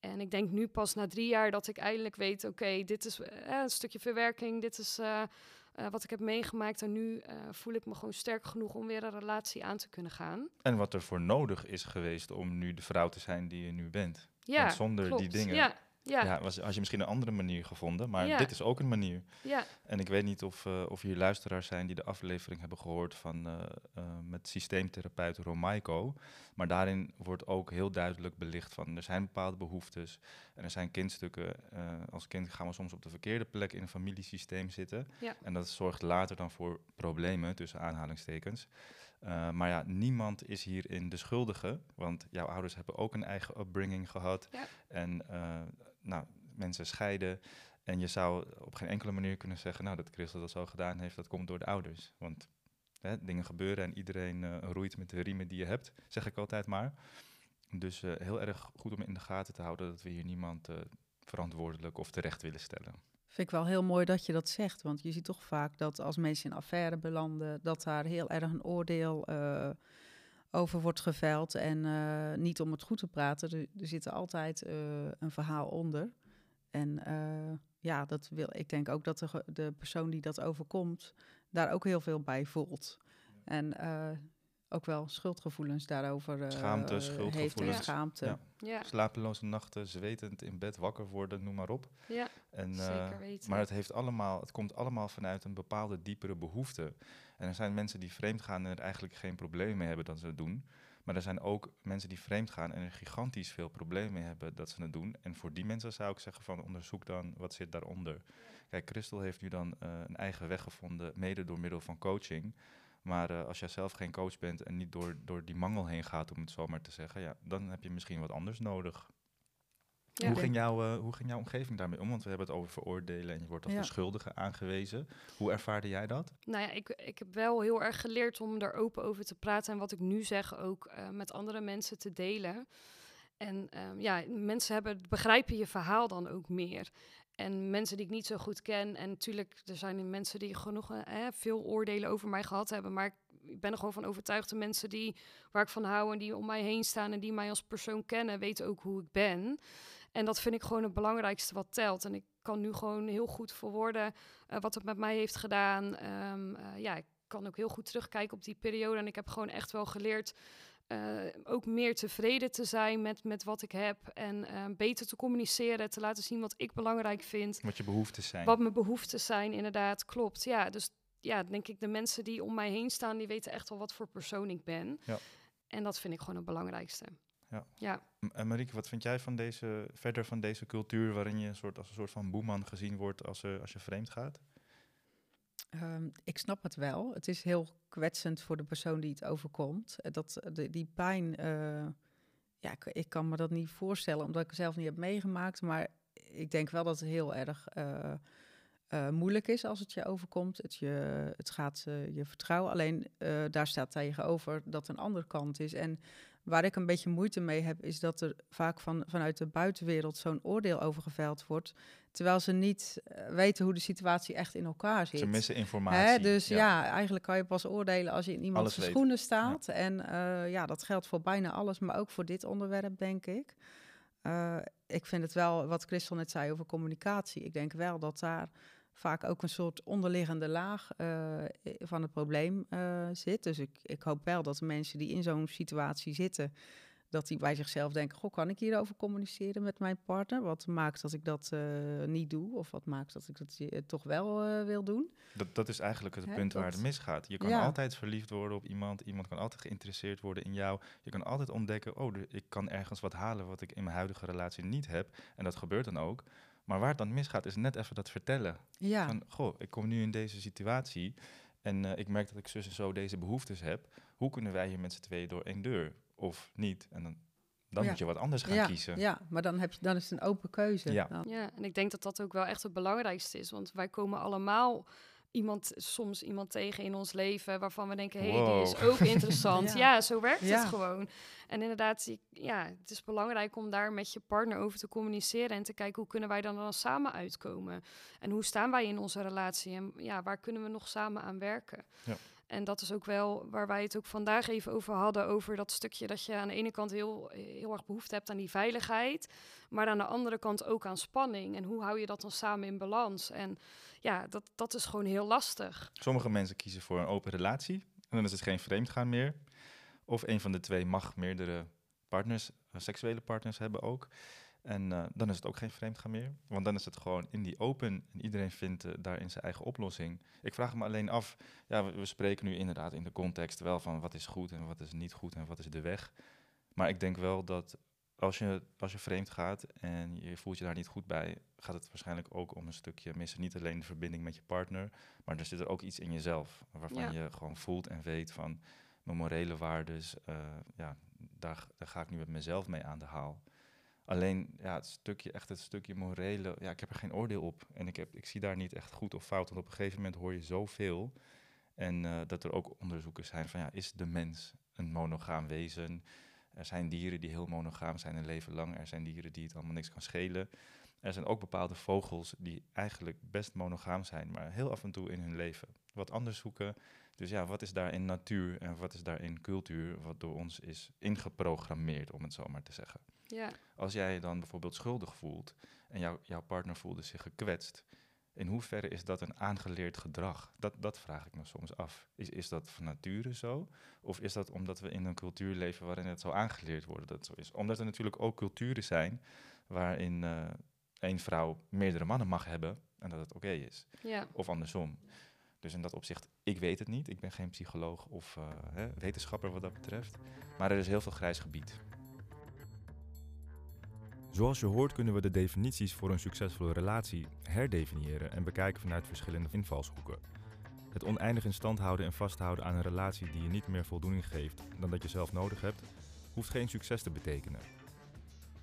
En ik denk nu pas na drie jaar dat ik eindelijk weet: oké, okay, dit is uh, een stukje verwerking, dit is. Uh, uh, wat ik heb meegemaakt. En nu uh, voel ik me gewoon sterk genoeg om weer een relatie aan te kunnen gaan. En wat er voor nodig is geweest om nu de vrouw te zijn die je nu bent. Ja, Want zonder klopt. die dingen ja, ja. Ja, was, had je misschien een andere manier gevonden. Maar ja. dit is ook een manier. Ja. En ik weet niet of, uh, of hier luisteraars zijn die de aflevering hebben gehoord van uh, uh, met systeemtherapeut Romaiko. Maar daarin wordt ook heel duidelijk belicht van er zijn bepaalde behoeftes. En er zijn kindstukken. als kind gaan we soms op de verkeerde plek in een familiesysteem zitten. Ja. En dat zorgt later dan voor problemen, tussen aanhalingstekens. Uh, maar ja, niemand is hierin de schuldige, want jouw ouders hebben ook een eigen upbringing gehad. Ja. En uh, nou, mensen scheiden. En je zou op geen enkele manier kunnen zeggen, nou, dat Christel dat zo gedaan heeft, dat komt door de ouders. Want hè, dingen gebeuren en iedereen uh, roeit met de riemen die je hebt, zeg ik altijd maar. Dus heel erg goed om in de gaten te houden dat we hier niemand verantwoordelijk of terecht willen stellen. Vind ik wel heel mooi dat je dat zegt. Want je ziet toch vaak dat als mensen in affaire belanden, dat daar heel erg een oordeel over wordt geveld. En uh, niet om het goed te praten, er, er zit altijd uh, een verhaal onder. En ja, dat wil, ik denk ook dat de, de persoon die dat overkomt, daar ook heel veel bij voelt. En ook wel schuldgevoelens daarover uh, schaamte, schuldgevoelens. heeft schaamte. Ja. Ja. Slapeloze nachten, zwetend in bed wakker worden, noem maar op. Ja, en, uh, zeker weten. Maar het, heeft allemaal, het komt allemaal vanuit een bepaalde diepere behoefte. En er zijn mensen die vreemd gaan en er eigenlijk geen probleem mee hebben dat ze het doen. Maar er zijn ook mensen die vreemd gaan en er gigantisch veel problemen mee hebben dat ze het doen. En voor die mensen zou ik zeggen van onderzoek dan wat zit daaronder. Kijk, Christel heeft nu dan uh, een eigen weg gevonden, mede door middel van coaching. Maar uh, als jij zelf geen coach bent en niet door, door die mangel heen gaat, om het zo maar te zeggen, ja, dan heb je misschien wat anders nodig. Ja. Hoe, ging jouw, eh, hoe ging jouw omgeving daarmee om? Want we hebben het over veroordelen en je wordt als Ja. de schuldige aangewezen. Hoe ervaarde jij dat? Nou ja, ik, ik heb wel heel erg geleerd om er open over te praten en wat ik nu zeg ook eh, met andere mensen te delen. En ehm, ja, mensen hebben, begrijpen je verhaal dan ook meer. En mensen die ik niet zo goed ken. En natuurlijk, er zijn mensen die genoeg eh, veel oordelen over mij gehad hebben. Maar ik, ben er gewoon van overtuigd. De mensen die, waar ik van hou en die om mij heen staan en die mij als persoon kennen, weten ook hoe ik ben. En dat vind ik gewoon het belangrijkste wat telt. En ik kan nu gewoon heel goed verwoorden eh, wat het met mij heeft gedaan. Ehm, eh, ja, ik kan ook heel goed terugkijken op die periode. En ik heb gewoon echt wel geleerd ook meer tevreden te zijn met, met wat ik heb. En eh, beter te communiceren, te laten zien wat ik belangrijk vind. Wat je behoeftes zijn? Wat mijn behoeftes zijn, inderdaad, klopt. Ja, dus ja, denk ik, de mensen die om mij heen staan, die weten echt wel wat voor persoon ik ben. Ja. En dat vind ik gewoon het belangrijkste. Ja. ja. En Marieke, wat vind jij van deze, verder van deze cultuur waarin je een soort, als een soort van boeman gezien wordt als, er, als je vreemd gaat? Ehm, ik snap het wel. Het is heel kwetsend voor de persoon die het overkomt. Eh, Dat, eh, die pijn, eh, ja, ik, kan me dat niet voorstellen, omdat ik het zelf niet heb meegemaakt. Maar ik denk wel dat het heel erg moeilijk is als het je overkomt. Het, je, het gaat je vertrouwen. Alleen daar staat tegenover dat een andere kant is. En waar ik een beetje moeite mee heb, is dat er vaak van, vanuit de buitenwereld zo'n oordeel over geveld wordt. Terwijl ze niet eh, weten hoe de situatie echt in elkaar zit. Ze missen informatie. Hè, dus ja. eigenlijk kan je pas oordelen als je in iemands schoenen staat. En eh, ja, dat geldt voor bijna alles, maar ook voor dit onderwerp, denk ik. Eh, ik vind het wel, wat Christel net zei over communicatie. Ik denk wel dat daar vaak ook een soort onderliggende laag eh, van het probleem eh, zit. Dus ik, ik hoop wel dat de mensen die in zo'n situatie zitten, dat die bij zichzelf denken: Goh, kan ik hierover communiceren met mijn partner? Wat maakt dat ik dat eh, niet doe? Of wat maakt dat ik dat toch wel wil doen? Dat, dat is eigenlijk het Hè, punt waar het misgaat. Je kan Ja. altijd verliefd worden op iemand. Iemand kan altijd geïnteresseerd worden in jou. Je kan altijd ontdekken, oh, ik kan ergens wat halen wat ik in mijn huidige relatie niet heb. En dat gebeurt dan ook. Maar waar het dan misgaat, is net even dat vertellen. Ja, Van, goh, ik kom nu in deze situatie en eh, ik merk dat ik zus en zo deze behoeftes heb. Hoe kunnen wij hier met z'n tweeën door één deur? Of niet? En dan, dan Ja. moet je wat anders gaan ja, kiezen. ja, maar dan, heb je, dan is het een open keuze. Ja. Ja, en ik denk dat dat ook wel echt het belangrijkste is. Want wij komen allemaal iemand, soms iemand tegen in ons leven waarvan we denken, hé, hey, die is ook interessant. Ja. ja. zo werkt Ja. het gewoon. En inderdaad, ja, het is belangrijk om daar met je partner over te communiceren en te kijken hoe kunnen wij dan, dan samen uitkomen. En hoe staan wij in onze relatie en ja, waar kunnen we nog samen aan werken. Ja. En dat is ook wel waar wij het ook vandaag even over hadden, over dat stukje dat je aan de ene kant heel, heel erg behoefte hebt aan die veiligheid, maar aan de andere kant ook aan spanning. En hoe hou je dat dan samen in balans? En ja, dat, dat is gewoon heel lastig. Sommige mensen kiezen voor een open relatie. En dan is het geen vreemdgaan meer. Of een van de twee mag meerdere partners, eh, seksuele partners hebben ook. En eh, dan is het ook geen vreemdgaan meer. Want dan is het gewoon in die open en iedereen vindt eh, daarin zijn eigen oplossing. Ik vraag me alleen af, ja, we, we spreken nu inderdaad in de context wel van wat is goed en wat is niet goed en wat is de weg. Maar ik denk wel dat als je, als je vreemd gaat en je voelt je daar niet goed bij, gaat het waarschijnlijk ook om een stukje missen. Niet alleen de verbinding met je partner, maar er zit er ook iets in jezelf. Waarvan Ja. je gewoon voelt en weet van mijn morele waardes, eh, ja, daar, daar ga ik nu met mezelf mee aan de haal. Alleen ja, het stukje, echt het stukje morele, ja, ik heb er geen oordeel op. En ik, heb, ik zie daar niet echt goed of fout. Want op een gegeven moment hoor je zoveel. En eh, dat er ook onderzoeken zijn van ja, is de mens een monogaam wezen? Er zijn dieren die heel monogaam zijn een leven lang. Er zijn dieren die het allemaal niks kan schelen. Er zijn ook bepaalde vogels die eigenlijk best monogaam zijn, maar heel af en toe in hun leven wat anders zoeken. Dus ja, wat is daarin natuur en wat is daarin cultuur, wat door ons is ingeprogrammeerd, om het zo maar te zeggen. Ja, Als jij je dan bijvoorbeeld schuldig voelt en jouw jouw partner voelde zich gekwetst, in hoeverre is dat een aangeleerd gedrag? Dat, dat vraag ik me soms af. Is, is dat van nature zo? Of is dat omdat we in een cultuur leven waarin het zo aangeleerd wordt dat het zo is? Omdat er natuurlijk ook culturen zijn waarin eh één vrouw meerdere mannen mag hebben en dat het oké is. ja. Of andersom. Dus in dat opzicht, ik weet het niet. Ik ben geen psycholoog of eh, hè, wetenschapper wat dat betreft. Maar er is heel veel grijs gebied. Zoals je hoort kunnen we de definities voor een succesvolle relatie herdefiniëren en bekijken vanuit verschillende invalshoeken. Het oneindig in stand houden en vasthouden aan een relatie die je niet meer voldoening geeft dan dat je zelf nodig hebt, hoeft geen succes te betekenen.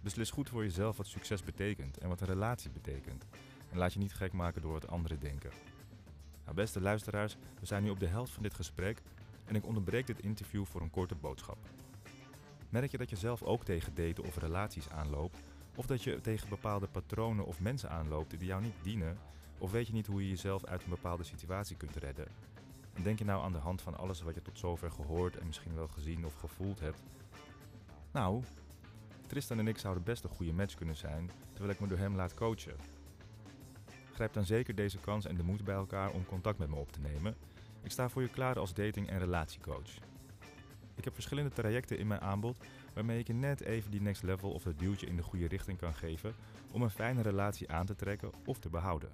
Beslis goed voor jezelf wat succes betekent en wat een relatie betekent. En laat je niet gek maken door wat anderen denken. Nou, beste luisteraars, we zijn nu op de helft van dit gesprek en ik onderbreek dit interview voor een korte boodschap. Merk je dat je zelf ook tegen daten of relaties aanloopt, of dat je tegen bepaalde patronen of mensen aanloopt die jou niet dienen, of weet je niet hoe je jezelf uit een bepaalde situatie kunt redden? En denk je nou aan de hand van alles wat je tot zover gehoord en misschien wel gezien of gevoeld hebt? Nou, Tristan en ik zouden best een goede match kunnen zijn, terwijl ik me door hem laat coachen. Grijp dan zeker deze kans en de moed bij elkaar om contact met me op te nemen. Ik sta voor je klaar als dating- en relatiecoach. Ik heb verschillende trajecten in mijn aanbod waarmee ik je net even die next level of dat duwtje in de goede richting kan geven om een fijne relatie aan te trekken of te behouden.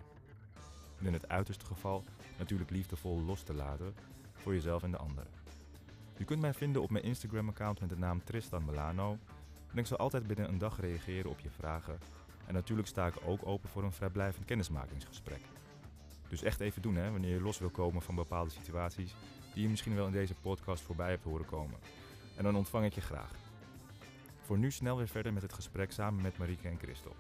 En in het uiterste geval natuurlijk liefdevol los te laten voor jezelf en de ander. Je kunt mij vinden op mijn Instagram-account met de naam Tristan Milano en ik zal altijd binnen een dag reageren op je vragen. En natuurlijk sta ik ook open voor een vrijblijvend kennismakingsgesprek. Dus echt even doen hè, wanneer je los wil komen van bepaalde situaties die je misschien wel in deze podcast voorbij hebt horen komen. En dan ontvang ik je graag. Voor nu snel weer verder met het gesprek samen met Marieke en Christel.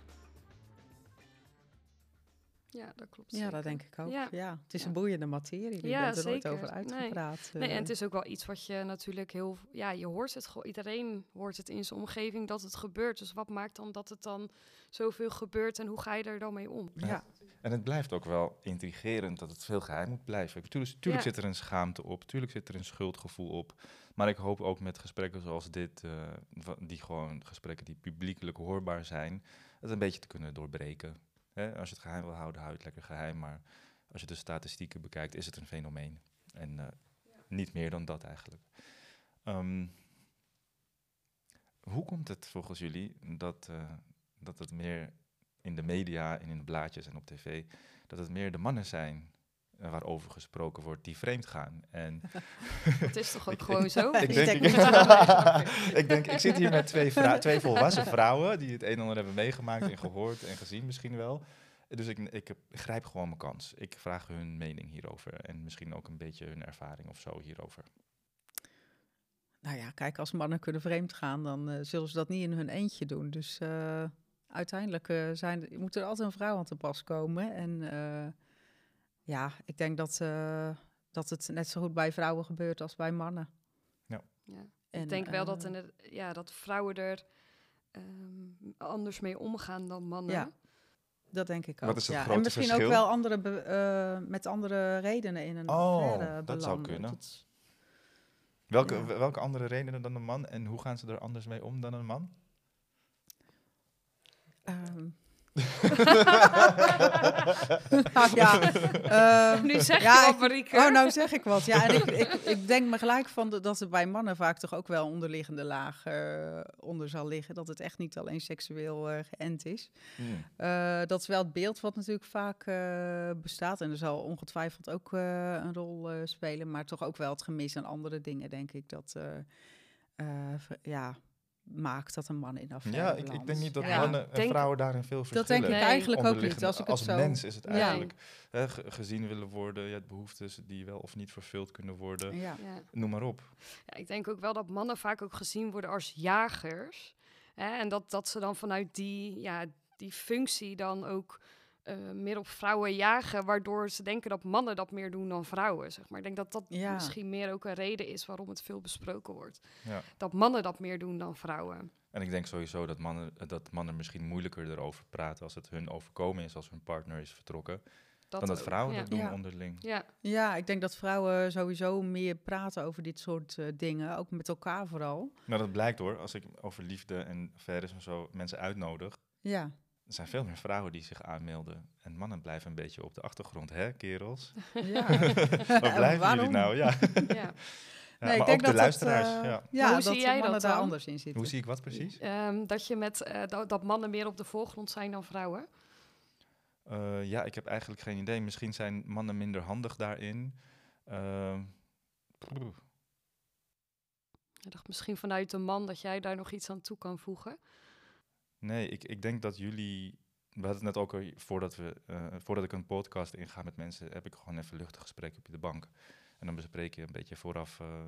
Ja, dat klopt. Ja, zeker. dat denk ik ook. Ja. Ja, het is Ja. een boeiende materie. Je Ja, bent er nooit zeker. over Nee. uitgepraat. Nee, en eh. het is ook wel iets wat je natuurlijk heel... Ja, je hoort het gewoon. Iedereen hoort het in zijn omgeving dat het gebeurt. Dus wat maakt dan dat het dan zoveel gebeurt en hoe ga je er dan mee om? ja. En het blijft ook wel intrigerend dat het veel geheim moet blijven. Tuurlijk, tuurlijk Ja. zit er een schaamte op, tuurlijk zit er een schuldgevoel op. Maar ik hoop ook met gesprekken zoals dit, eh, die gewoon gesprekken die publiekelijk hoorbaar zijn, het een beetje te kunnen doorbreken. Hè? Als je het geheim wil houden, houd het lekker geheim. Maar als je de statistieken bekijkt, is het een fenomeen. En eh, niet meer dan dat eigenlijk. Ehm, hoe komt het volgens jullie dat, eh, dat het meer in de media en in de blaadjes en op tv, dat het meer de mannen zijn waarover gesproken wordt die vreemd gaan. En Dat is toch ook Ik- gewoon zo? ik Ik denk, ik, ik denk, ik zit hier met twee, twee volwassen vrouwen die het een en ander hebben meegemaakt en gehoord en gezien misschien wel. Dus ik, ik, grijp gewoon mijn kans. Ik vraag hun mening hierover en misschien ook een beetje hun ervaring of zo hierover. Nou ja, kijk, als mannen kunnen vreemd gaan, dan eh, zullen ze dat niet in hun eentje doen. Dus eh, uiteindelijk eh, zijn, moet er altijd een vrouw aan te pas komen. En eh, ja, ik denk dat, eh, dat het net zo goed bij vrouwen gebeurt als bij mannen. Ja. En, ik denk wel dat, eh, in het, ja, dat vrouwen er ehm, anders mee omgaan dan mannen. Ja. Dat denk ik ook. Wat is het ja. grote en misschien verschil? ook wel andere be- eh, met andere redenen in een Oh, affaire dat zou kunnen. Dat- Welke, Ja. welke andere redenen dan een man en hoe gaan ze er anders mee om dan een man? ehm. Nou ja, ehm, Nu zeg Ja, je ik-. Oh, nou zeg ik wat. Ja, en ik, ik, ik denk me gelijk van de- dat er bij mannen vaak toch ook wel onderliggende laag eh, onder zal liggen. Dat het echt niet alleen seksueel eh, geënt is. Hmm. Eh, dat is wel het beeld wat natuurlijk vaak eh, bestaat. En er zal ongetwijfeld ook eh, een rol eh, spelen. Maar toch ook wel het gemis aan andere dingen, denk ik. Dat eh, eh, ja, maakt dat een man in affaire Ja, ik, ik denk niet dat Ja. mannen en Denk- vrouwen daarin veel verschillen. Dat denk ik eigenlijk ook niet. Als ik het als zo... mens is het Ja. eigenlijk hè, ge- gezien willen worden, je hebt behoeftes die wel of niet vervuld kunnen worden, Ja. Ja. noem maar op. Ja, ik denk ook wel dat mannen vaak ook gezien worden als jagers. Hè? En dat, dat ze dan vanuit die, ja, die functie dan ook eh, meer op vrouwen jagen, waardoor ze denken dat mannen dat meer doen dan vrouwen. Zeg maar. Ik denk dat dat Ja. misschien meer ook een reden is waarom het veel besproken wordt. Ja. Dat mannen dat meer doen dan vrouwen. En ik denk sowieso dat mannen, dat mannen misschien moeilijker erover praten als het hun overkomen is, als hun partner is vertrokken, Dat dan dat ook, vrouwen ja. dat doen Ja. onderling. Ja, Ja, ik denk dat vrouwen sowieso meer praten over dit soort eh, dingen, ook met elkaar vooral. Nou, dat blijkt hoor, als ik over liefde en affaires en zo mensen uitnodig. Ja, Er zijn veel meer vrouwen die zich aanmelden. En mannen blijven een beetje op de achtergrond, hè, kerels? ja. Waar blijven Waarom? jullie nou? Ja. ja. Ja, Nee, maar ik ook denk de dat luisteraars. eh, ja. ja, hoe dat zie jij dat daar anders in zitten. Hoe zie ik wat precies? Ehm, dat je met eh, dat, dat mannen meer op de voorgrond zijn dan vrouwen. Eh, ja, ik heb eigenlijk geen idee. Misschien zijn mannen minder handig daarin. Ehm. Ik dacht misschien vanuit de man dat jij daar nog iets aan toe kan voegen. Nee, ik, ik denk dat jullie... We hadden het net ook al, voordat, we, eh, voordat ik een podcast inga met mensen, heb ik gewoon even luchtig gesprek op de bank. En dan bespreek je een beetje vooraf eh,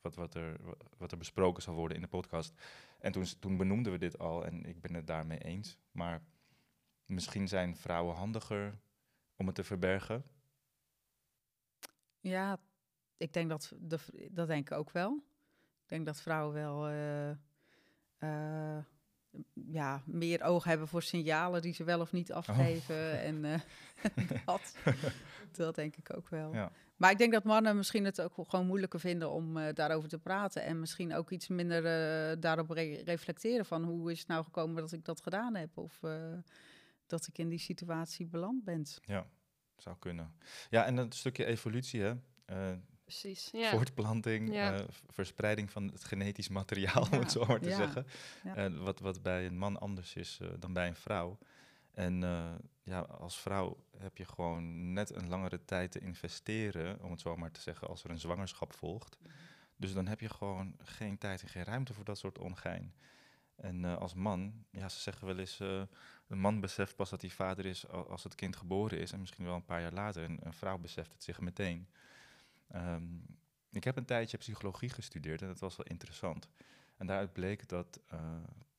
wat, wat, er, wat er besproken zal worden in de podcast. En toen, toen benoemden we dit al en ik ben het daarmee eens. Maar misschien zijn vrouwen handiger om het te verbergen. Ja, ik denk dat, de, dat denk ik ook wel. Ik denk dat vrouwen wel eh, ja, meer oog hebben voor signalen die ze wel of niet afgeven. En uh, dat, dat denk ik ook wel. Ja. Maar ik denk dat mannen misschien het ook gewoon moeilijker vinden om daarover te praten. En misschien ook iets minder daarop re reflecteren van hoe is het nou gekomen dat ik dat gedaan heb. Of dat ik in die situatie beland ben. Ja, zou kunnen. Ja, en een stukje evolutie, hè. Precies, ja. voortplanting, Ja. eh, verspreiding van het genetisch materiaal, om het zo maar te zeggen. Eh, wat, wat bij een man anders is eh, dan bij een vrouw. En ja, als vrouw heb je gewoon net een langere tijd te investeren, om het zo maar te zeggen, als er een zwangerschap volgt. Dus dan heb je gewoon geen tijd en geen ruimte voor dat soort ongein. En als man, ja, ze zeggen wel eens, een man beseft pas dat hij vader is als het kind geboren is. En misschien wel een paar jaar later. En een vrouw beseft het zich meteen. Ehm, ik heb een tijdje psychologie gestudeerd en dat was wel interessant. En daaruit bleek dat eh,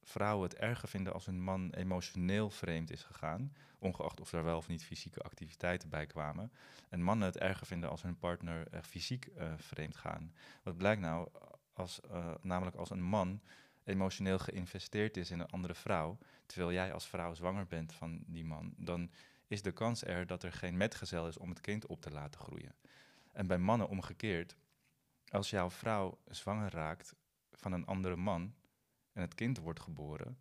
vrouwen het erger vinden als een man emotioneel vreemd is gegaan, ongeacht of er wel of niet fysieke activiteiten bij kwamen. En mannen het erger vinden als hun partner eh, fysiek eh, vreemd gaan. Wat blijkt nou, als, namelijk als een man emotioneel geïnvesteerd is in een andere vrouw, terwijl jij als vrouw zwanger bent van die man, dan is de kans er dat er geen metgezel is om het kind op te laten groeien. En bij mannen omgekeerd, als jouw vrouw zwanger raakt van een andere man en het kind wordt geboren,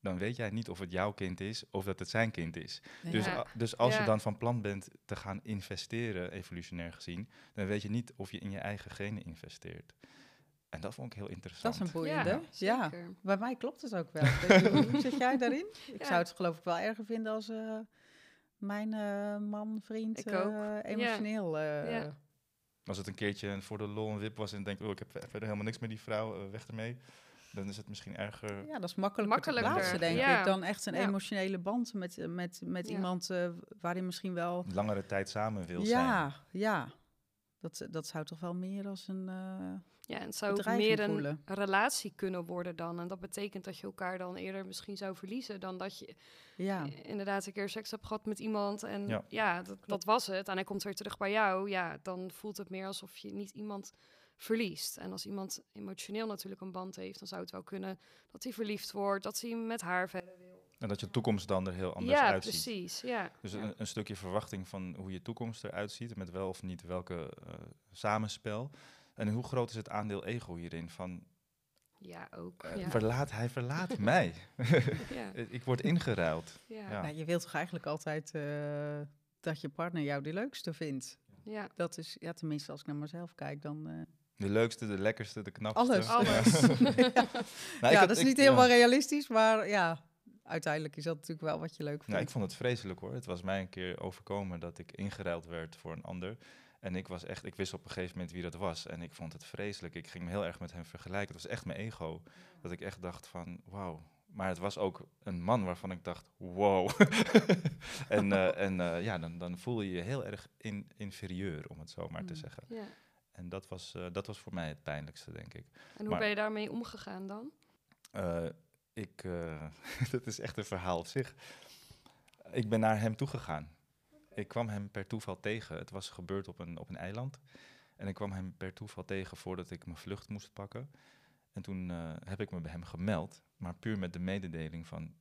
dan weet jij niet of het jouw kind is of dat het zijn kind is. Dus, Ja. dus als je dan van plan bent te gaan investeren, evolutionair gezien, dan weet je niet of je in je eigen genen investeert. En dat vond ik heel Dat interessant. is een boeiende. Ja, Ja, bij mij klopt het ook wel. Hoe zit jij daarin? Ik Ja. zou het geloof ik wel erger vinden als eh, mijn eh, man, vriend, Ik ook. eh, emotioneel. Als het een keertje voor de lol een wip was en denk, oh, ik heb verder helemaal niks met die vrouw, eh, weg ermee. Dan is het misschien erger. Ja, dat is makkelijker, Makkelijker, te plaatsen, denk ja. ik, dan echt een Ja. emotionele band met, eh, met, met Ja. iemand eh, waarin misschien wel... langere tijd samen wil zijn. Ja, ja. Dat, dat zou toch wel meer als een... eh, Ja, en het zou meer een voelen. relatie kunnen worden dan. En dat betekent dat je elkaar dan eerder misschien zou verliezen dan dat je ja, eh, inderdaad een keer seks hebt gehad met iemand. En Ja. ja, dat, dat was het. En hij komt weer terug bij jou. Ja, dan voelt het meer alsof je niet iemand verliest. En als iemand emotioneel natuurlijk een band heeft, dan zou het wel kunnen dat hij verliefd wordt, dat hij met haar verder wil. En dat je toekomst dan er heel anders ja, uitziet. precies. Ja. Dus ja. een, een stukje verwachting van hoe je toekomst eruit ziet, met wel of niet welke eh, samenspel. En hoe groot is het aandeel ego hierin? Van, ja, ook. eh, ja. verlaat, hij verlaat mij. ja. ik word ingeruild. Ja. Ja. Nou, je wilt toch eigenlijk altijd eh, dat je partner jou de leukste vindt? Ja. Dat is, ja, tenminste als ik naar mezelf kijk, dan... eh, De leukste, de lekkerste, de knapste. Alles. Alles. Nou, ja, heb- dat is ik- niet helemaal ja. realistisch, maar ja, uiteindelijk is dat natuurlijk wel wat je leuk vindt. Nou, ik vond het vreselijk hoor. Het was mij een keer overkomen dat ik ingeruild werd voor een ander. En ik was echt, ik wist op een gegeven moment wie dat was. En ik vond het vreselijk. Ik ging me heel erg met hem vergelijken. Het was echt mijn ego. Dat ik echt dacht van, wauw. Maar het was ook een man waarvan ik dacht, wow. en eh, en eh, ja, dan, dan voel je je heel erg in, inferieur, om het zo maar te Mm. zeggen. ja. En dat was, eh, dat was voor mij het pijnlijkste, denk ik. En hoe Maar- ben je daarmee omgegaan dan? Ik, eh, dat is echt een verhaal op zich. Ik ben naar hem toegegaan. Ik kwam hem per toeval tegen. Het was gebeurd op een, op een eiland. En ik kwam hem per toeval tegen voordat ik mijn vlucht moest pakken. En toen eh, heb ik me bij hem gemeld, maar puur met de mededeling van...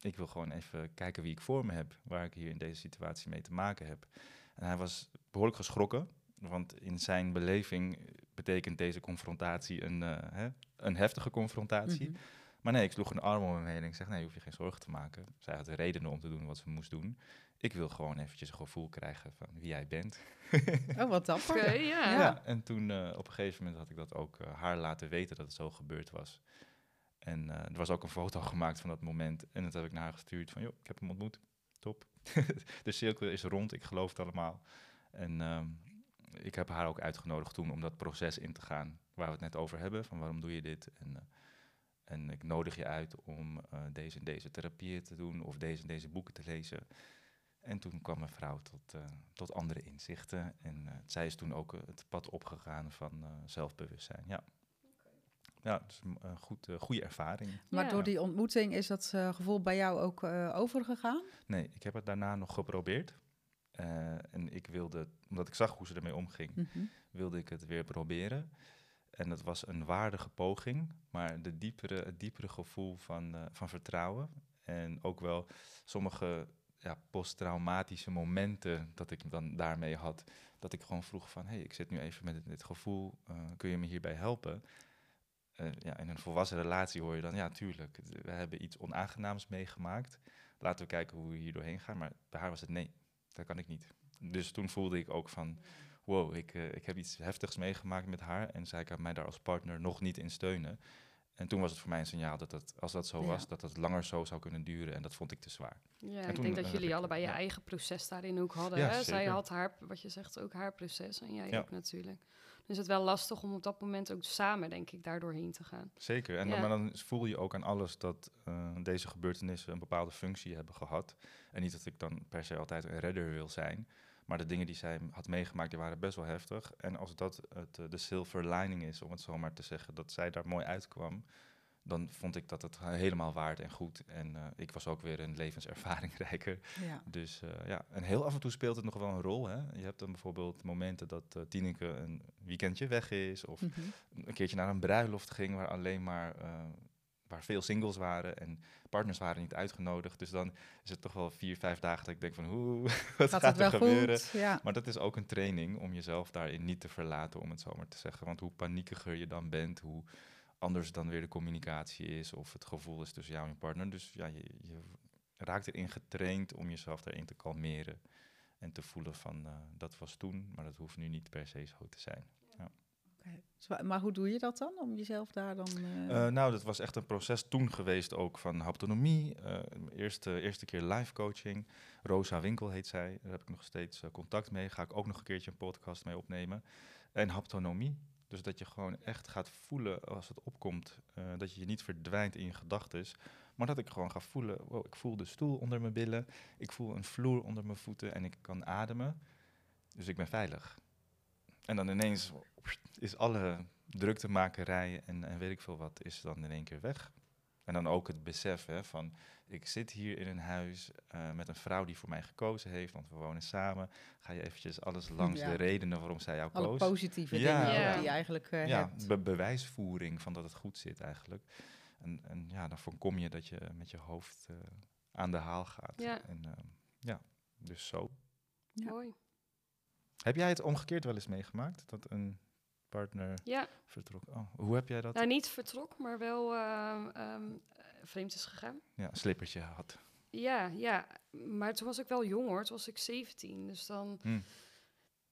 ik wil gewoon even kijken wie ik voor me heb, waar ik hier in deze situatie mee te maken heb. En hij was behoorlijk geschrokken, want in zijn beleving betekent deze confrontatie een, eh, hè, een heftige confrontatie. Mhm. Maar nee, ik sloeg een arm om hem heen en ik zeg, nee, je hoeft je geen zorgen te maken. Zij had redenen om te doen wat ze moest doen. Ik wil gewoon eventjes een gevoel krijgen van wie jij bent. Oh, wat dapper. Oké, ja. Ja, en toen eh, op een gegeven moment had ik dat ook eh, haar laten weten dat het zo gebeurd was. En eh, er was ook een foto gemaakt van dat moment. En dat heb ik naar haar gestuurd van, joh, ik heb hem ontmoet. Top. de cirkel is rond, ik geloof het allemaal. En ehm, ik heb haar ook uitgenodigd toen om dat proces in te gaan waar we het net over hebben. Van waarom doe je dit? En, eh, en ik nodig je uit om eh, deze en deze therapieën te doen of deze en deze boeken te lezen. En toen kwam mijn vrouw tot, eh, tot andere inzichten. En eh, zij is toen ook het pad opgegaan van eh, zelfbewustzijn. Ja, ja dus een eh, goed, goede ervaring. Maar Ja. door die ontmoeting is dat gevoel bij jou ook eh, overgegaan? Nee, ik heb het daarna nog geprobeerd. Eh, en ik wilde, omdat ik zag hoe ze ermee omging, Mhm. wilde ik het weer proberen. En het was een waardige poging, maar de diepere, het diepere gevoel van, eh, van vertrouwen. En ook wel sommige ja, posttraumatische momenten dat ik dan daarmee had. Dat ik gewoon vroeg van, hé, hey, ik zit nu even met dit, gevoel, eh, kun je me hierbij helpen? Eh, ja, in een volwassen relatie hoor je dan, ja, tuurlijk, we hebben iets onaangenaams meegemaakt. Laten we kijken hoe we hier doorheen gaan. Maar bij haar was het nee, dat kan ik niet. Dus toen voelde ik ook van, wow, ik, eh, ik heb iets heftigs meegemaakt met haar en zij kan mij daar als partner nog niet in steunen. En toen was het voor mij een signaal dat het, als dat zo Ja. was, dat het langer zo zou kunnen duren. En dat vond ik te zwaar. Ja, En ik toen, denk dat eh, jullie ik- allebei je eigen proces daarin ook hadden. Ja, hè? Zij had haar, wat je zegt, ook haar proces en jij ook natuurlijk. Dus het wel lastig om op dat moment ook samen, denk ik, daar doorheen te gaan. Zeker. En dan, maar dan voel je ook aan alles dat eh, deze gebeurtenissen een bepaalde functie hebben gehad. En niet dat ik dan per se altijd een redder wil zijn. Maar de dingen die zij had meegemaakt, die waren best wel heftig. En als dat het, eh, de silver lining is, om het zo maar te zeggen, dat zij daar mooi uitkwam, dan vond ik dat het helemaal waard en goed. En eh, ik was ook weer een levenservaring rijker. Ja. Dus eh, ja, en heel af en toe speelt het nog wel een rol. Hè? Je hebt dan bijvoorbeeld momenten dat eh Tineke een weekendje weg is, of Mhm. een keertje naar een bruiloft ging waar alleen maar waar veel singles waren en partners waren niet uitgenodigd. Dus dan is het toch wel vier, vijf dagen dat ik denk van hoe wat gaat, er gebeuren? goed? Ja. Maar dat is ook een training om jezelf daarin niet te verlaten, om het zo maar te zeggen. Want hoe paniekiger je dan bent, hoe anders dan weer de communicatie is of het gevoel is tussen jou en je partner. Dus ja, je, je raakt erin getraind om jezelf daarin te kalmeren en te voelen van eh, dat was toen, maar dat hoeft nu niet per se zo te zijn. Zwa- Maar hoe doe je dat dan, om jezelf daar dan... eh, Eh, nou, dat was echt een proces toen geweest ook van haptonomie. eh, eerste, eerste keer live coaching. Rosa Winkel heet zij. Daar heb ik nog steeds contact mee. Ga ik ook nog een keertje een podcast mee opnemen. En haptonomie. Dus dat je gewoon echt gaat voelen als het opkomt. dat je je niet verdwijnt in je gedachten. Maar dat ik gewoon ga voelen. Ik voel de stoel onder mijn billen. Ik voel een vloer onder mijn voeten. En ik kan ademen. Dus ik ben veilig. En dan ineens is alle druktemakerij en, en weet ik veel wat, is dan in één keer weg. En dan ook het besef hè, van, ik zit hier in een huis eh, met een vrouw die voor mij gekozen heeft, want we wonen samen. Ga je eventjes alles langs Ja. de redenen waarom zij jou alle koos. positieve Ja, dingen ja. die je eigenlijk eh, ja, hebt. be- bewijsvoering van dat het goed zit eigenlijk. En, en ja, dan voorkom je dat je met je hoofd eh, aan de haal gaat. Ja. En ehm, ja, dus zo. Ja. Mooi. Heb jij het omgekeerd wel eens meegemaakt? Dat een partner Ja, vertrok? Oh, hoe heb jij dat? nou niet vertrok, maar wel eh, vreemd is gegaan. Ja, een slippertje had. Ja, ja. Maar toen was ik wel jong hoor. Toen was ik 17. Dus dan Hm.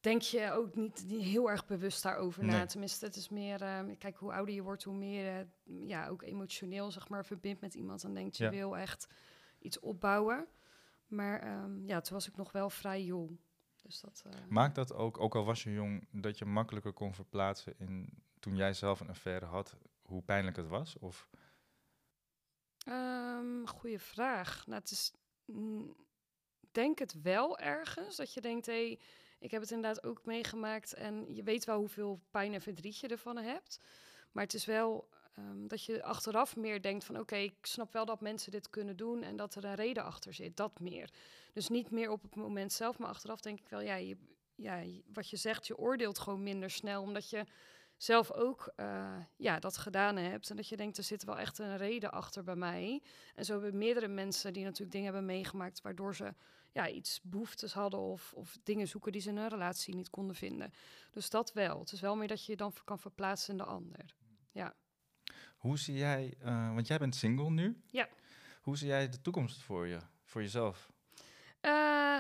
denk je ook niet, heel erg bewust daarover na. Tenminste, het is meer... ehm, kijk, hoe ouder je wordt, hoe meer eh, ja, ook emotioneel zeg maar, verbindt met iemand. Dan denkt je Ja. wil echt iets opbouwen. Maar ja, toen was ik nog wel vrij jong. Dus dat... eh, Maakt dat ook, ook al was je jong, dat je makkelijker kon verplaatsen in toen jij zelf een affaire had, hoe pijnlijk het was? Of Ehm goeie vraag. Nou, het is, mm, denk het wel ergens. Dat je denkt, hé, hey, ik heb het inderdaad ook meegemaakt. En je weet wel hoeveel pijn en verdriet je ervan hebt. Maar het is wel ehm, dat je achteraf meer denkt van... oké, ik snap wel dat mensen dit kunnen doen... en dat er een reden achter zit, dat meer. Dus niet meer op het moment zelf, maar achteraf denk ik wel... ja, je, ja wat je zegt, je oordeelt gewoon minder snel... omdat je zelf ook eh, ja, dat gedaan hebt. En dat je denkt, er zit wel echt een reden achter bij mij. En zo hebben meerdere mensen die natuurlijk dingen hebben meegemaakt... waardoor ze ja, iets behoeftes hadden of, of dingen zoeken die ze in een relatie niet konden vinden. Dus dat wel. Het is wel meer dat je je dan kan verplaatsen in de ander. Hoe zie jij, eh, want jij bent single nu? Ja. Hoe zie jij de toekomst voor je, voor jezelf? Eh,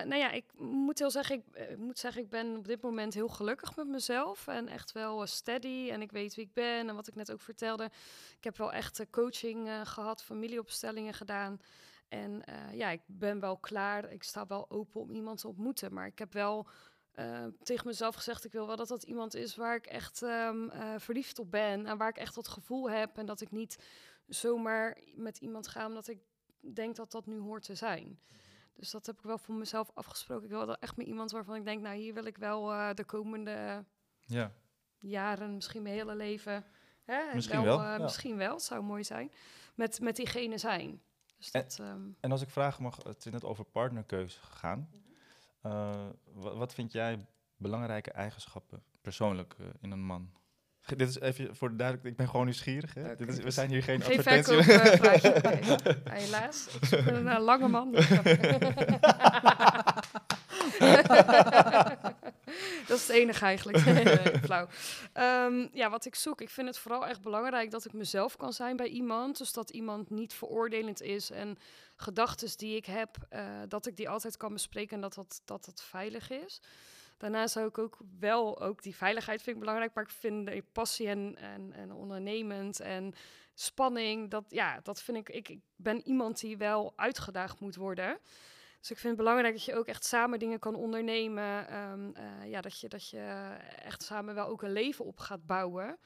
nou ja, ik moet heel zeggen, ik eh, moet zeggen, ik ben op dit moment heel gelukkig met mezelf en echt wel steady en ik weet wie ik ben en wat ik net ook vertelde. Ik heb wel echt coaching eh, gehad, familieopstellingen gedaan en ja, ik ben wel klaar. Ik sta wel open om iemand te ontmoeten, maar ik heb wel eh, tegen mezelf gezegd, ik wil wel dat dat iemand is waar ik echt ehm, eh, verliefd op ben en waar ik echt dat gevoel heb en dat ik niet zomaar met iemand ga omdat ik denk dat dat nu hoort te zijn. Dus dat heb ik wel voor mezelf afgesproken. Ik wil wel echt met iemand waarvan ik denk, nou hier wil ik wel eh, de komende Ja. jaren, misschien mijn hele leven. Hè, Misschien wel, eh, ja. Misschien wel, het zou mooi zijn. Met, met diegene zijn. Dus En- dat, ehm, En als ik vragen mag, het is net over partnerkeuze gegaan. Wa- wat vind jij belangrijke eigenschappen persoonlijk eh, in een man? Dit is even voor de duidelijk, ik ben gewoon nieuwsgierig. Hè? Dit is, we zijn hier geen geen advertentie. Oké. Ja, helaas. Ik zoek een eh, lange man. is het enige eigenlijk. Nee, flauw. Ehm, ja, wat ik zoek. Ik vind het vooral echt belangrijk dat ik mezelf kan zijn bij iemand. Dus dat iemand niet veroordelend is. En gedachten die ik heb, eh, dat ik die altijd kan bespreken en dat dat, dat, dat veilig is. Daarnaast zou ik ook wel, ook die veiligheid vind ik belangrijk, maar ik vind de passie en, en, en ondernemend en spanning, dat, ja, dat vind ik, ik, ik ben iemand die wel uitgedaagd moet worden. Dus ik vind het belangrijk dat je ook echt samen dingen kan ondernemen. ehm, eh, ja, dat je, dat je echt samen wel ook een leven op gaat bouwen.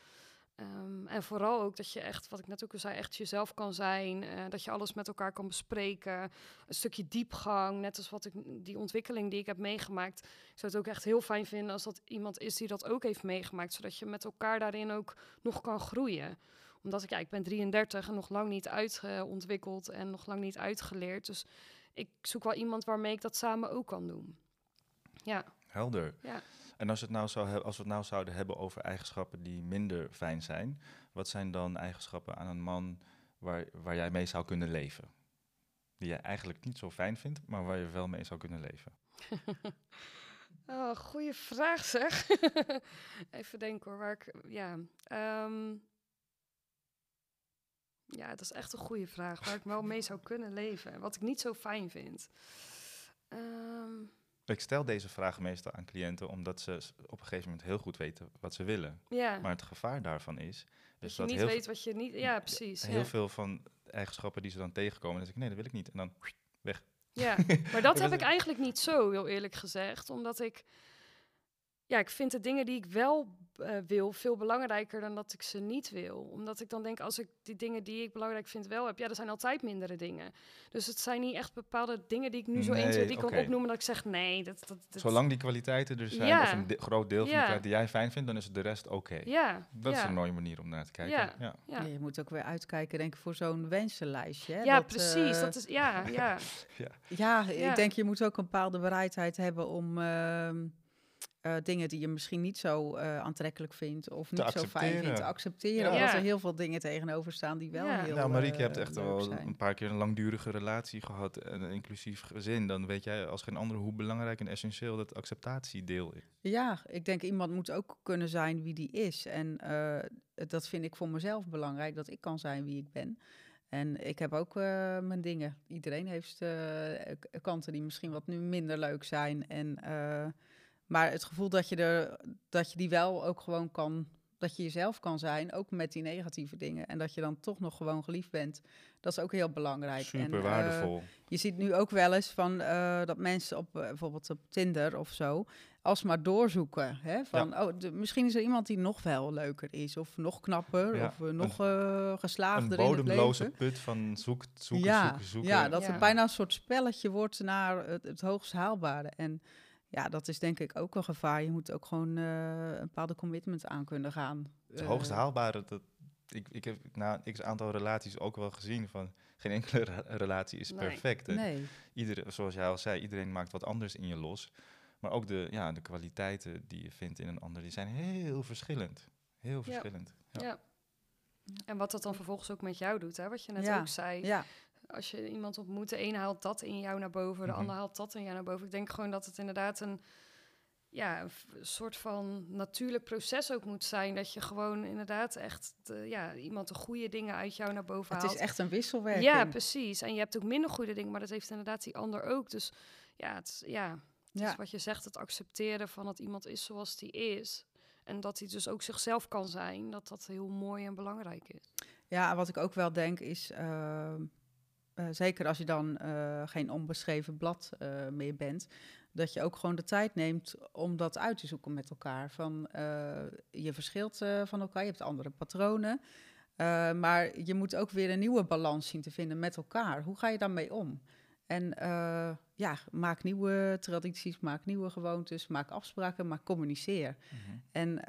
Ehm, en vooral ook dat je echt, wat ik net ook al zei, echt jezelf kan zijn. eh, dat je alles met elkaar kan bespreken. Een stukje diepgang, net als wat ik, die ontwikkeling die ik heb meegemaakt. Ik zou het ook echt heel fijn vinden als dat iemand is die dat ook heeft meegemaakt. Zodat je met elkaar daarin ook nog kan groeien. Omdat ik, ja, ik ben 33 en nog lang niet uitontwikkeld en nog lang niet uitgeleerd. Dus ik zoek wel iemand waarmee ik dat samen ook kan doen. Ja, Helder. ja. En als, het nou zou als we het nou zouden hebben over eigenschappen die minder fijn zijn, wat zijn dan eigenschappen aan een man waar, waar jij mee zou kunnen leven? Die jij eigenlijk niet zo fijn vindt, maar waar je wel mee zou kunnen leven. Oh, goede vraag zeg. Even denken hoor, waar ik, ja. ehm, ja, dat is echt een goede vraag, waar ik wel mee zou kunnen leven. en Wat ik niet zo fijn vind. Ehm, Ik stel deze vragen meestal aan cliënten omdat ze op een gegeven moment heel goed weten wat ze willen. ja, Maar het gevaar daarvan is, dat dus je dat niet heel, weet wat je niet... Ja, precies. heel ja. veel van eigenschappen die ze dan tegenkomen, dan zeg ik nee, dat wil ik niet. En dan Ja, maar dat heb ik eigenlijk niet zo, heel eerlijk gezegd. Omdat ik... Ja, ik vind de dingen die ik wel eh, wil veel belangrijker dan dat ik ze niet wil. Omdat ik dan denk, als ik die dingen die ik belangrijk vind wel heb... Ja, er zijn altijd mindere dingen. Dus het zijn niet echt bepaalde dingen die ik nu zo Nee, 1, 2, 3 oké. kan opnoemen... dat ik zeg, nee, dat... dat, dat zolang die kwaliteiten er zijn, Ja. of een de- groot deel van Ja. die jij fijn vindt, dan is het de rest oké. Ja, Dat ja, is een mooie manier om naar te kijken. Ja. Ja. ja. Ja, je moet ook weer uitkijken, denk ik, voor zo'n wensenlijstje. Hè? Ja, Dat, precies. eh, dat is, ja, ja. Ja, Ja. ik denk je moet ook een bepaalde bereidheid hebben om ehm, eh, dingen die je misschien niet zo eh, aantrekkelijk vindt of niet zo fijn vindt, te accepteren. Ja. Omdat er heel veel dingen tegenover staan die wel Ja. heel Nou, Marieke, je hebt eh, echt leuk wel zijn. een paar keer een langdurige relatie gehad, en een inclusief gezin. Dan weet jij als geen ander hoe belangrijk en essentieel dat acceptatiedeel is. Ja, ik denk iemand moet ook kunnen zijn wie die is. En eh, dat vind ik voor mezelf belangrijk, dat ik kan zijn wie ik ben. En ik heb ook eh, mijn dingen. Iedereen heeft eh, kanten die misschien wat nu minder leuk zijn. En, eh, maar het gevoel dat je, er, dat je die wel ook gewoon kan, dat je jezelf kan zijn, ook met die negatieve dingen. En dat je dan toch nog gewoon geliefd bent, dat is ook heel belangrijk. Super En, eh, waardevol. je ziet nu ook wel eens van eh, dat mensen op eh, bijvoorbeeld op Tinder of zo alsmaar doorzoeken. Hè? Van oh, de- misschien is er iemand die nog wel leuker is, of nog knapper, Ja, of nog eh een geslaagder in het bodemloze leven. put van zoek, zoeken, ja, zoeken, zoeken. ja, dat Ja. het bijna een soort spelletje wordt naar het, het hoogst haalbare. En ja, dat is denk ik ook een gevaar. Je moet ook gewoon eh, een bepaalde commitment aan kunnen gaan. Het hoogst Eh, haalbare, dat, ik, ik heb na een x aantal relaties ook wel gezien van geen enkele re- relatie is perfect. Nee, Iedere, zoals jij al zei, iedereen maakt wat anders in je los. Maar ook de, ja, de kwaliteiten die je vindt in een ander, die zijn heel verschillend. Heel verschillend. Ja. Ja. En wat dat dan vervolgens ook met jou doet, hè? wat je net Ja. ook zei. Als je iemand ontmoet, de een haalt dat in jou naar boven, de Mhm. ander haalt dat in jou naar boven. Ik denk gewoon dat het inderdaad een, ja, een soort van natuurlijk proces ook moet zijn. Dat je gewoon inderdaad echt de- ja, iemand de goede dingen uit jou naar boven het haalt. is echt een wisselwerking. ja, precies. En je hebt ook minder goede dingen, maar dat heeft inderdaad die ander ook. Dus ja, het, ja, het Ja. is wat je zegt, het accepteren van dat iemand is zoals die is. En dat hij dus ook zichzelf kan zijn, dat dat heel mooi en belangrijk is. Ja, wat ik ook wel denk is, ehm, eh, zeker als je dan eh, geen onbeschreven blad eh, meer bent, dat je ook gewoon de tijd neemt om dat uit te zoeken met elkaar. Van, je verschilt van elkaar, je hebt andere patronen, maar je moet ook weer een nieuwe balans zien te vinden met elkaar. Hoe ga je daarmee om? En ja, maak nieuwe tradities, maak nieuwe gewoontes, maak afspraken, maar communiceer. Mhm. En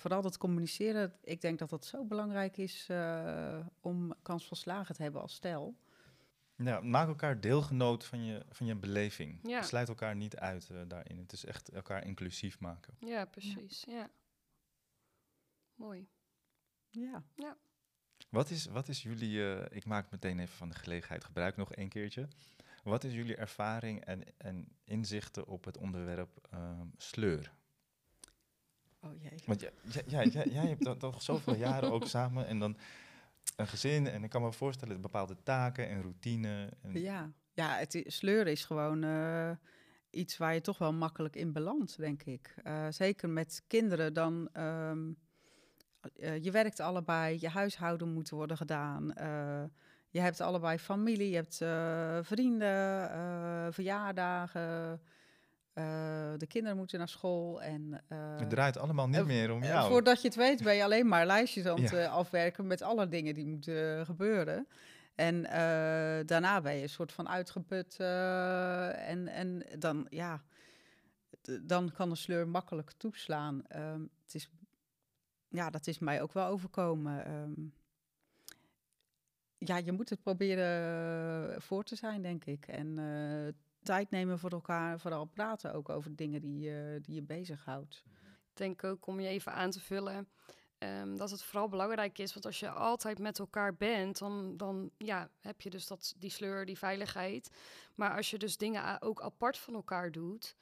vooral dat communiceren, ik denk dat dat zo belangrijk is om kans van slagen te hebben als stel. Ja, maak elkaar deelgenoot van je, van je beleving. Ja. Sluit elkaar niet uit eh, daarin. Het is echt elkaar inclusief maken. Ja, precies. Ja. Mooi. Ja. Wat is, wat is jullie, eh, ik maak meteen even van de gelegenheid gebruik nog een keertje. Wat is jullie ervaring en, en inzichten op het onderwerp ehm, sleur? Oh jee. Want jij, jij, jij, hebt dat toch zoveel jaren ook samen en dan een gezin. En ik kan me voorstellen, bepaalde taken en routine. Ja, ja het sleuren is gewoon eh, iets waar je toch wel makkelijk in belandt, denk ik. Eh, zeker met kinderen dan. ehm, eh, je werkt allebei, je huishouden moet worden gedaan. je hebt allebei familie, je hebt vrienden, verjaardagen. Eh, de kinderen moeten naar school. En, eh, Het draait allemaal niet eh, meer om jou. Voordat je het weet ben je alleen maar lijstjes aan het Ja. afwerken met alle dingen die moeten gebeuren. En daarna ben je een soort van uitgeput. en, en dan, ja, dan kan de sleur makkelijk toeslaan. Ehm, het is, ja, dat is mij ook wel overkomen. Ehm, ja, je moet het proberen voor te zijn, denk ik. En tijd nemen voor elkaar, vooral praten ook over dingen die, eh, die je bezighoudt. Ik denk ook om je even aan te vullen. ehm, dat het vooral belangrijk is, want als je altijd met elkaar bent, dan, dan ja, heb je dus dat, die sleur, die veiligheid. Maar als je dus dingen ook apart van elkaar doet,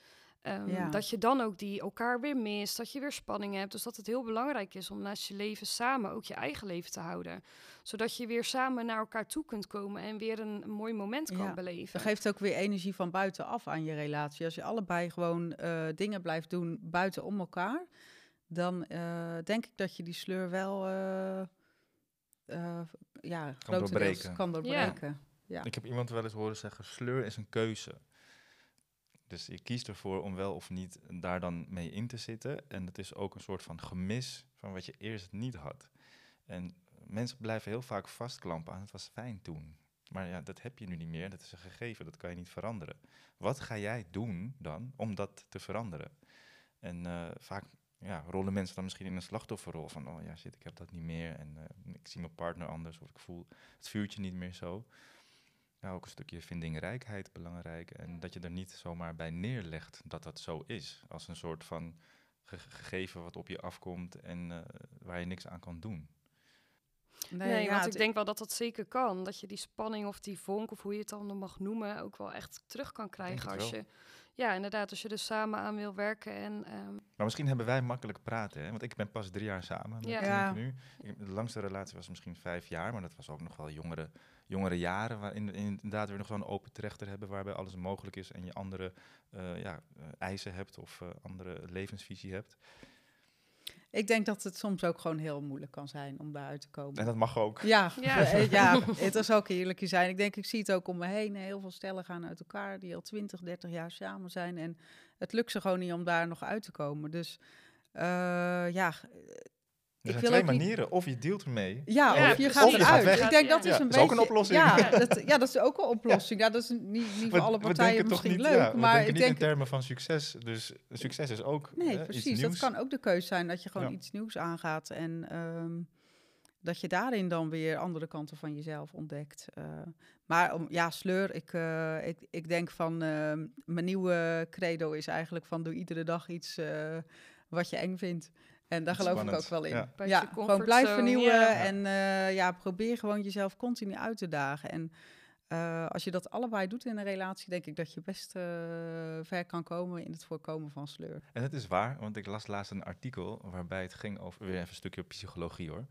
ehm, Ja. dat je dan ook die elkaar weer mist, dat je weer spanning hebt. Dus dat het heel belangrijk is om naast je leven samen ook je eigen leven te houden. Zodat je weer samen naar elkaar toe kunt komen en weer een, een mooi moment kan Ja, beleven. Dat geeft ook weer energie van buitenaf aan je relatie. Als je allebei gewoon eh, dingen blijft doen buiten om elkaar, dan eh, denk ik dat je die sleur wel eh, eh, ja, grotendeels doorbreken. kan doorbreken. Ja. Ik heb iemand wel eens horen zeggen, sleur is een keuze. Dus je kiest ervoor om wel of niet daar dan mee in te zitten. En het is ook een soort van gemis van wat je eerst niet had. En mensen blijven heel vaak vastklampen aan het was fijn toen. Maar ja, dat heb je nu niet meer. Dat is een gegeven, dat kan je niet veranderen. Wat ga jij doen dan om dat te veranderen? En eh, vaak ja, rollen mensen dan misschien in een slachtofferrol van, oh ja, shit, ik heb dat niet meer. En eh, ik zie mijn partner anders of ik voel het vuurtje niet meer zo. Ja, ook een stukje vindingrijkheid belangrijk. En dat je er niet zomaar bij neerlegt dat dat zo is. Als een soort van ge- gegeven wat op je afkomt en eh, waar je niks aan kan doen. Nee, ja, want ik denk wel dat dat zeker kan. Dat je die spanning of die vonk, of hoe je het dan mag noemen, ook wel echt terug kan krijgen. Als wel. je, ja, inderdaad, als je er samen aan wil werken. En ehm, Maar misschien hebben wij makkelijk praten, hè? want ik ben pas drie jaar samen met Ja. Nu. Ik- De langste relatie was misschien vijf jaar, maar dat was ook nog wel jongere, jongere jaren, waarin inderdaad weer nog zo'n open trechter hebben waarbij alles mogelijk is en je andere eh, ja, eh, eisen hebt of eh, andere levensvisie hebt. Ik denk dat het soms ook gewoon heel moeilijk kan zijn om daaruit te komen. En dat mag ook. Ja, Ja. ja, het is ook eerlijk zijn. Ik denk, ik zie het ook om me heen. Heel veel stellen gaan uit elkaar die al 20, 30 jaar samen zijn. En het lukt ze gewoon niet om daar nog uit te komen. Dus eh, ja, Er zijn twee niet- manieren. Of je dealt ermee. ja, Ja, of je gaat eruit. weg. Ik denk dat Ja. is een Ja, beetje... is ook een oplossing. Ja, dat, ja, dat is ook een oplossing. Ja, dat is niet, niet voor We- alle we partijen misschien niet, leuk. we maar denken ik niet denk... in termen van succes. Dus succes is ook Nee, eh, precies. Dat kan ook de keuze zijn dat je gewoon iets nieuws aangaat. En ehm, dat je daarin dan weer andere kanten van jezelf ontdekt. Eh, maar om, ja, sleur, ik, eh, ik, ik denk van ehm, mijn nieuwe credo is eigenlijk van doe iedere dag iets wat je eng vindt. En daar geloof ik ook wel in. ja. Gewoon blijf vernieuwen ja. en eh, ja, probeer gewoon jezelf continu uit te dagen. En eh, als je dat allebei doet in een relatie, denk ik dat je best eh, ver kan komen in het voorkomen van sleur. En het is waar, want ik las laatst een artikel waarbij het ging over, weer even een stukje psychologie hoor.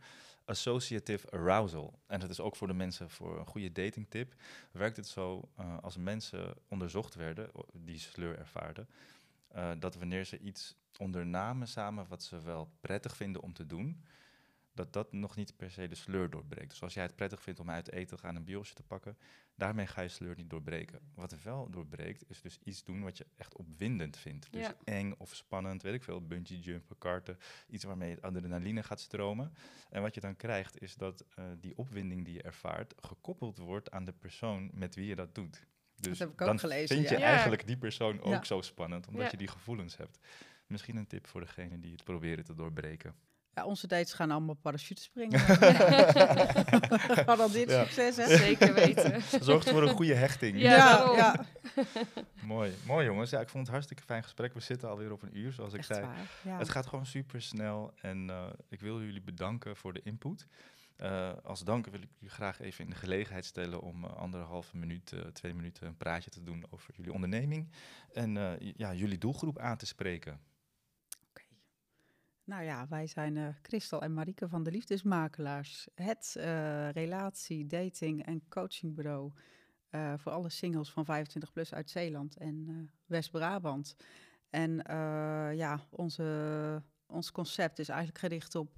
Associative arousal. En dat is ook voor de mensen voor een goede datingtip. Werkt het zo eh, als mensen onderzocht werden, die sleur ervaarden, eh, dat wanneer ze iets ondernamen samen wat ze wel prettig vinden om te doen, dat dat nog niet per se de sleur doorbreekt. Dus als jij het prettig vindt om uit eten te gaan en een biosje te pakken, daarmee ga je sleur niet doorbreken. Wat er wel doorbreekt, is dus iets doen wat je echt opwindend vindt. Dus Ja. eng of spannend, weet ik veel, bungee jumpen, karten, iets waarmee het adrenaline gaat stromen. En wat je dan krijgt, is dat eh, die opwinding die je ervaart, gekoppeld wordt aan de persoon met wie je dat doet. Dus heb ik ook dan gelezen, vind je ja. Eigenlijk die persoon ook Ja. zo spannend, omdat Ja. je die gevoelens hebt. Misschien een tip voor degene die het proberen te doorbreken. Ja, onze dates gaan allemaal parachute springen. Garandeerd Ja. succes, hè? Zeker weten. Zorgt voor een goede hechting. Ja. Mooi, mooi jongens. Ja, ik vond het hartstikke fijn gesprek. We zitten alweer op een uur, zoals ik Echt zei. waar. Ja. Het gaat gewoon super snel en eh, ik wil jullie bedanken voor de input. Eh, als dank wil ik jullie graag even in de gelegenheid stellen om eh, anderhalve minuut, eh, twee minuten een praatje te doen over jullie onderneming en ja, jullie doelgroep aan te spreken. Oké. Nou ja, wij zijn Christel en Marieke van de Liefdesmakelaars. Het relatie, dating en coachingbureau voor alle singles van 25 plus uit Zeeland en West-Brabant. En ja, onze, ons concept is eigenlijk gericht op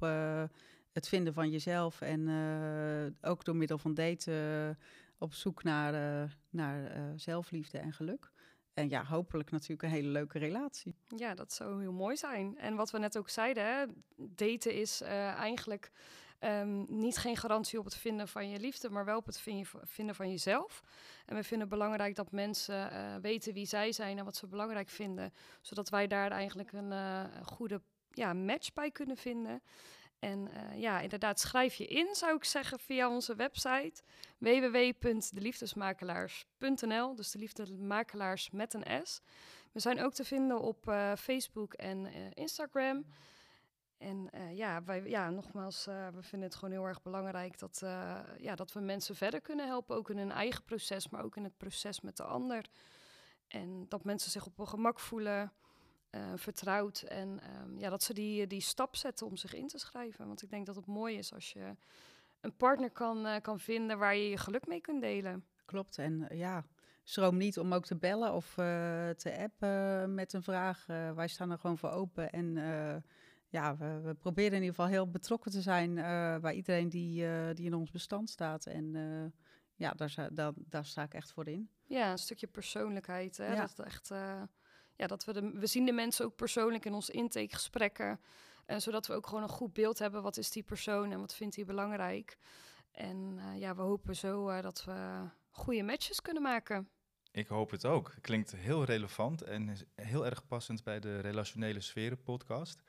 het vinden van jezelf en eh, ook door middel van daten eh, op zoek naar, eh, naar zelfliefde en geluk. En ja, hopelijk natuurlijk een hele leuke relatie. Ja, dat zou heel mooi zijn. En wat we net ook zeiden, hè, daten is eigenlijk ehm, niet geen garantie op het vinden van je liefde, maar wel op het vin- vinden van jezelf. En we vinden het belangrijk dat mensen weten wie zij zijn en wat ze belangrijk vinden, zodat wij daar eigenlijk een een goede ja, match bij kunnen vinden. En eh, ja, inderdaad, schrijf je in, zou ik zeggen, via onze website www.deliefdesmakelaars.nl. Dus de liefdemakelaars met een S. We zijn ook te vinden op eh, Facebook en eh, Instagram. En ja, wij, ja, nogmaals, we vinden het gewoon heel erg belangrijk dat, ja, dat we mensen verder kunnen helpen. Ook in hun eigen proces, maar ook in het proces met de ander. En dat mensen zich op hun gemak voelen, eh, vertrouwd. En ehm, ja, dat ze die, die stap zetten om zich in te schrijven. Want ik denk dat het mooi is als je een partner kan, eh, kan vinden waar je je geluk mee kunt delen. Klopt. En eh, ja, schroom niet om ook te bellen of te appen met een vraag. Wij staan er gewoon voor open. En ja, we, we proberen in ieder geval heel betrokken te zijn bij iedereen die, die in ons bestand staat. En ja, daar, sta- daar, daar sta ik echt voor in. Ja, een stukje persoonlijkheid. Hè? Ja. Dat het echt, ja, dat we, de, we zien de mensen ook persoonlijk in onze intakegesprekken. En zodat we ook gewoon een goed beeld hebben. Wat is die persoon en wat vindt hij belangrijk? En eh, ja, we hopen zo eh, dat we goede matches kunnen maken. Ik hoop het ook. Klinkt heel relevant en heel erg passend bij de Relationele Sferen podcast.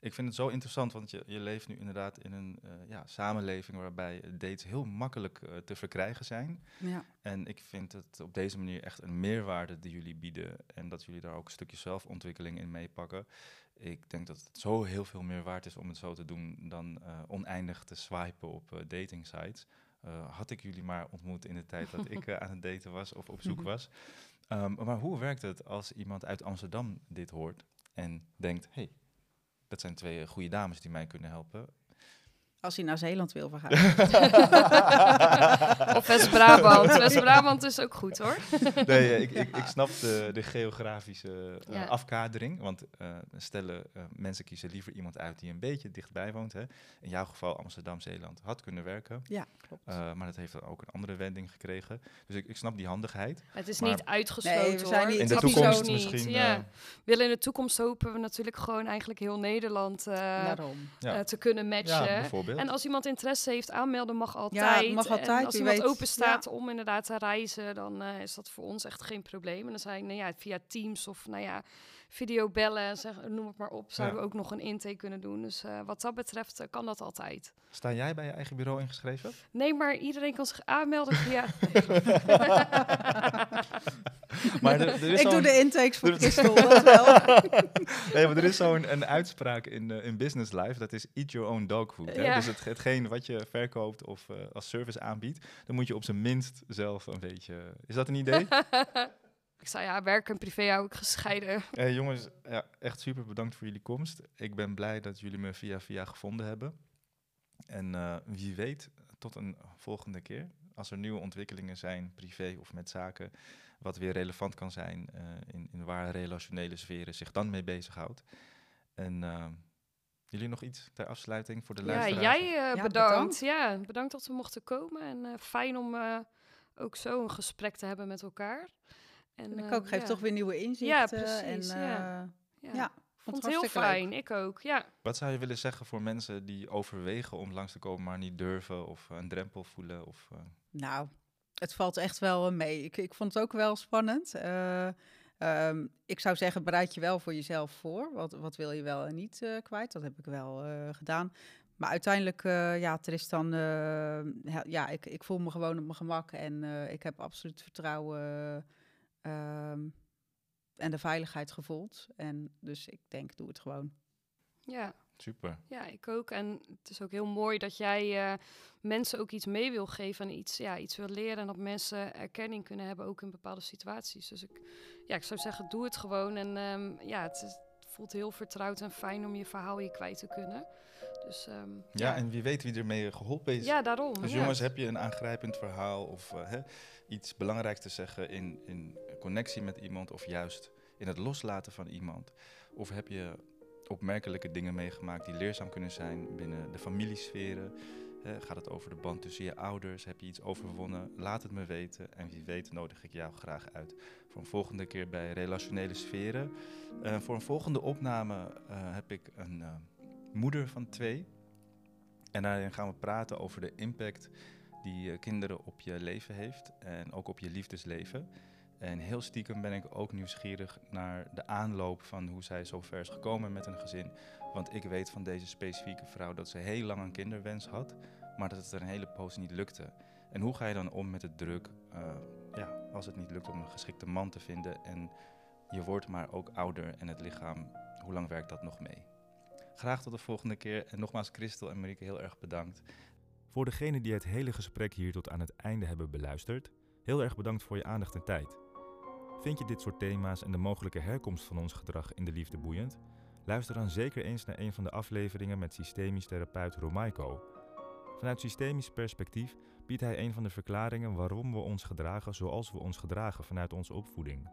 Ik vind het zo interessant, want je, je leeft nu inderdaad in een eh, ja, samenleving waarbij dates heel makkelijk eh, te verkrijgen zijn. Ja, En ik vind het op deze manier echt een meerwaarde die jullie bieden. En dat jullie daar ook een stukje zelfontwikkeling in meepakken. Ik denk dat het zo heel veel meer waard is om het zo te doen dan eh, oneindig te swipen op dating sites. Had ik jullie maar ontmoet in de tijd dat ik aan het daten was of op zoek Mhm. was. Ehm, maar hoe werkt het als iemand uit Amsterdam dit hoort en denkt: hey, dat zijn twee eh, goede dames die mij kunnen helpen? Als hij naar Zeeland wil vergaan. Of West-Brabant. West-Brabant is ook goed hoor. nee, eh, ik, ik, ik snap de, de geografische eh, Ja. afkadering. Want eh, stellen, eh, mensen kiezen liever iemand uit die een beetje dichtbij woont. Hè. In jouw geval Amsterdam-Zeeland had kunnen werken. ja, klopt. eh, maar dat heeft dan ook een andere wending gekregen. Dus ik, ik snap die handigheid. Het is Maar- niet uitgesloten Nee, we zijn hoor. niet- In de toekomst niet. misschien. Ja. Willen in de toekomst hopen we natuurlijk gewoon eigenlijk heel Nederland eh, ja. eh, te kunnen ja, matchen. En als iemand interesse heeft, aanmelden mag altijd. mag altijd, En als iemand weet. open staat om inderdaad te reizen, dan eh, is dat voor ons echt geen probleem. En dan zijn, nou ja, via Teams of nou ja, videobellen, zeg, noem het maar op, zouden Ja. we ook nog een intake kunnen doen. Dus eh, wat dat betreft eh, kan dat altijd. Sta jij bij je eigen bureau ingeschreven? Nee, maar iedereen kan zich aanmelden via... maar er, er is Ik doe de intakes voor Christel, dat wel. Nee, maar er is zo'n een uitspraak in, eh, in business life, dat is eat your own dog food. Hè? Ja. Dus het, hetgeen wat je verkoopt of eh, als service aanbiedt, dan moet je op zijn minst zelf een beetje... Is dat een idee? Ik zei ja, werk en privé hou ik gescheiden. Eh, jongens, ja, echt super bedankt voor jullie komst. Ik ben blij dat jullie me via via gevonden hebben. En eh, wie weet, tot een volgende keer. Als er nieuwe ontwikkelingen zijn, privé of met zaken, wat weer relevant kan zijn eh, in, in waar relationele sferen zich dan mee bezighoudt. En eh, jullie nog iets ter afsluiting voor de Ja, luisteraars? jij Ja, bedankt. bedankt. Ja, bedankt dat we mochten komen. En eh, fijn om eh, ook zo een gesprek te hebben met elkaar. En, En ik eh, ook geef ja. toch weer nieuwe inzichten. precies, en, ja. eh, Ja, ja, vond het heel leuk. fijn. Ik ook, ja. Wat zou je willen zeggen voor mensen die overwegen om langs te komen, maar niet durven of eh, een drempel voelen? Of, eh, Nou, Het valt echt wel mee. Ik, ik vond het ook wel spannend. Uh, um, ik zou zeggen, bereid je wel voor jezelf voor. Wat, wat wil je wel en niet uh, kwijt? Dat heb ik wel uh, gedaan. Maar uiteindelijk, ja, Tristan, ja, ik, ik voel me gewoon op mijn gemak. En ik heb absoluut vertrouwen um, en de veiligheid gevoeld. En dus ik denk, doe het gewoon. Ja. Super. Ja, ik ook. En het is ook heel mooi dat jij uh, mensen ook iets mee wil geven en iets, ja, iets wil leren. En dat mensen erkenning kunnen hebben, ook in bepaalde situaties. Dus ik, ja, ik zou zeggen, doe het gewoon. En um, ja, het, is, het, voelt heel vertrouwd en fijn om je verhaal hier kwijt te kunnen. Dus, um, ja, ja, en wie weet wie ermee geholpen is. Ja, daarom. Dus ja. jongens, heb je een aangrijpend verhaal of uh, hè, iets belangrijks te zeggen in, in connectie met iemand of juist in het loslaten van iemand? Of heb je opmerkelijke dingen meegemaakt die leerzaam kunnen zijn binnen de familiesferen? Gaat het over de band tussen je ouders? Heb je iets overwonnen? Laat het me weten. En wie weet nodig ik jou graag uit voor een volgende keer bij Relationele Sferen. Uh, voor een volgende opname uh, heb ik een uh, moeder van twee. En daarin gaan we praten over de impact die kinderen op je leven heeft en ook op je liefdesleven. En heel stiekem ben ik ook nieuwsgierig naar de aanloop van hoe zij zo ver is gekomen met een gezin. Want ik weet van deze specifieke vrouw dat ze heel lang een kinderwens had, maar dat het er een hele poos niet lukte. En hoe ga je dan om met de druk uh, ja, als het niet lukt om een geschikte man te vinden en je wordt maar ook ouder en het lichaam, hoe lang werkt dat nog mee? Graag tot de volgende keer en nogmaals Christel en Marieke heel erg bedankt. Voor degenen die het hele gesprek hier tot aan het einde hebben beluisterd, heel erg bedankt voor je aandacht en tijd. Vind je dit soort thema's en de mogelijke herkomst van ons gedrag in de liefde boeiend? Luister dan zeker eens naar een van de afleveringen met systemisch therapeut Romaiko. Vanuit systemisch perspectief biedt hij een van de verklaringen waarom we ons gedragen zoals we ons gedragen vanuit onze opvoeding.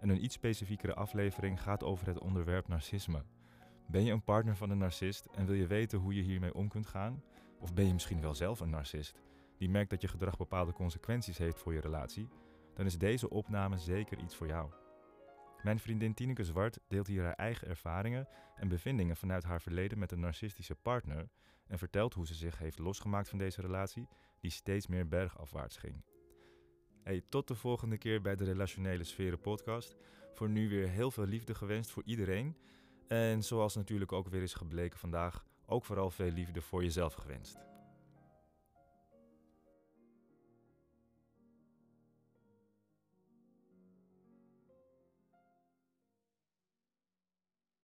En een iets specifiekere aflevering gaat over het onderwerp narcisme. Ben je een partner van een narcist en wil je weten hoe je hiermee om kunt gaan? Of ben je misschien wel zelf een narcist die merkt dat je gedrag bepaalde consequenties heeft voor je relatie? Dan is deze opname zeker iets voor jou. Mijn vriendin Tineke Zwart deelt hier haar eigen ervaringen en bevindingen vanuit haar verleden met een narcistische partner en vertelt hoe ze zich heeft losgemaakt van deze relatie die steeds meer bergafwaarts ging. Hey, tot de volgende keer bij de Relationele Sferen podcast. Voor nu weer heel veel liefde gewenst voor iedereen. En zoals natuurlijk ook weer is gebleken vandaag, ook vooral veel liefde voor jezelf gewenst.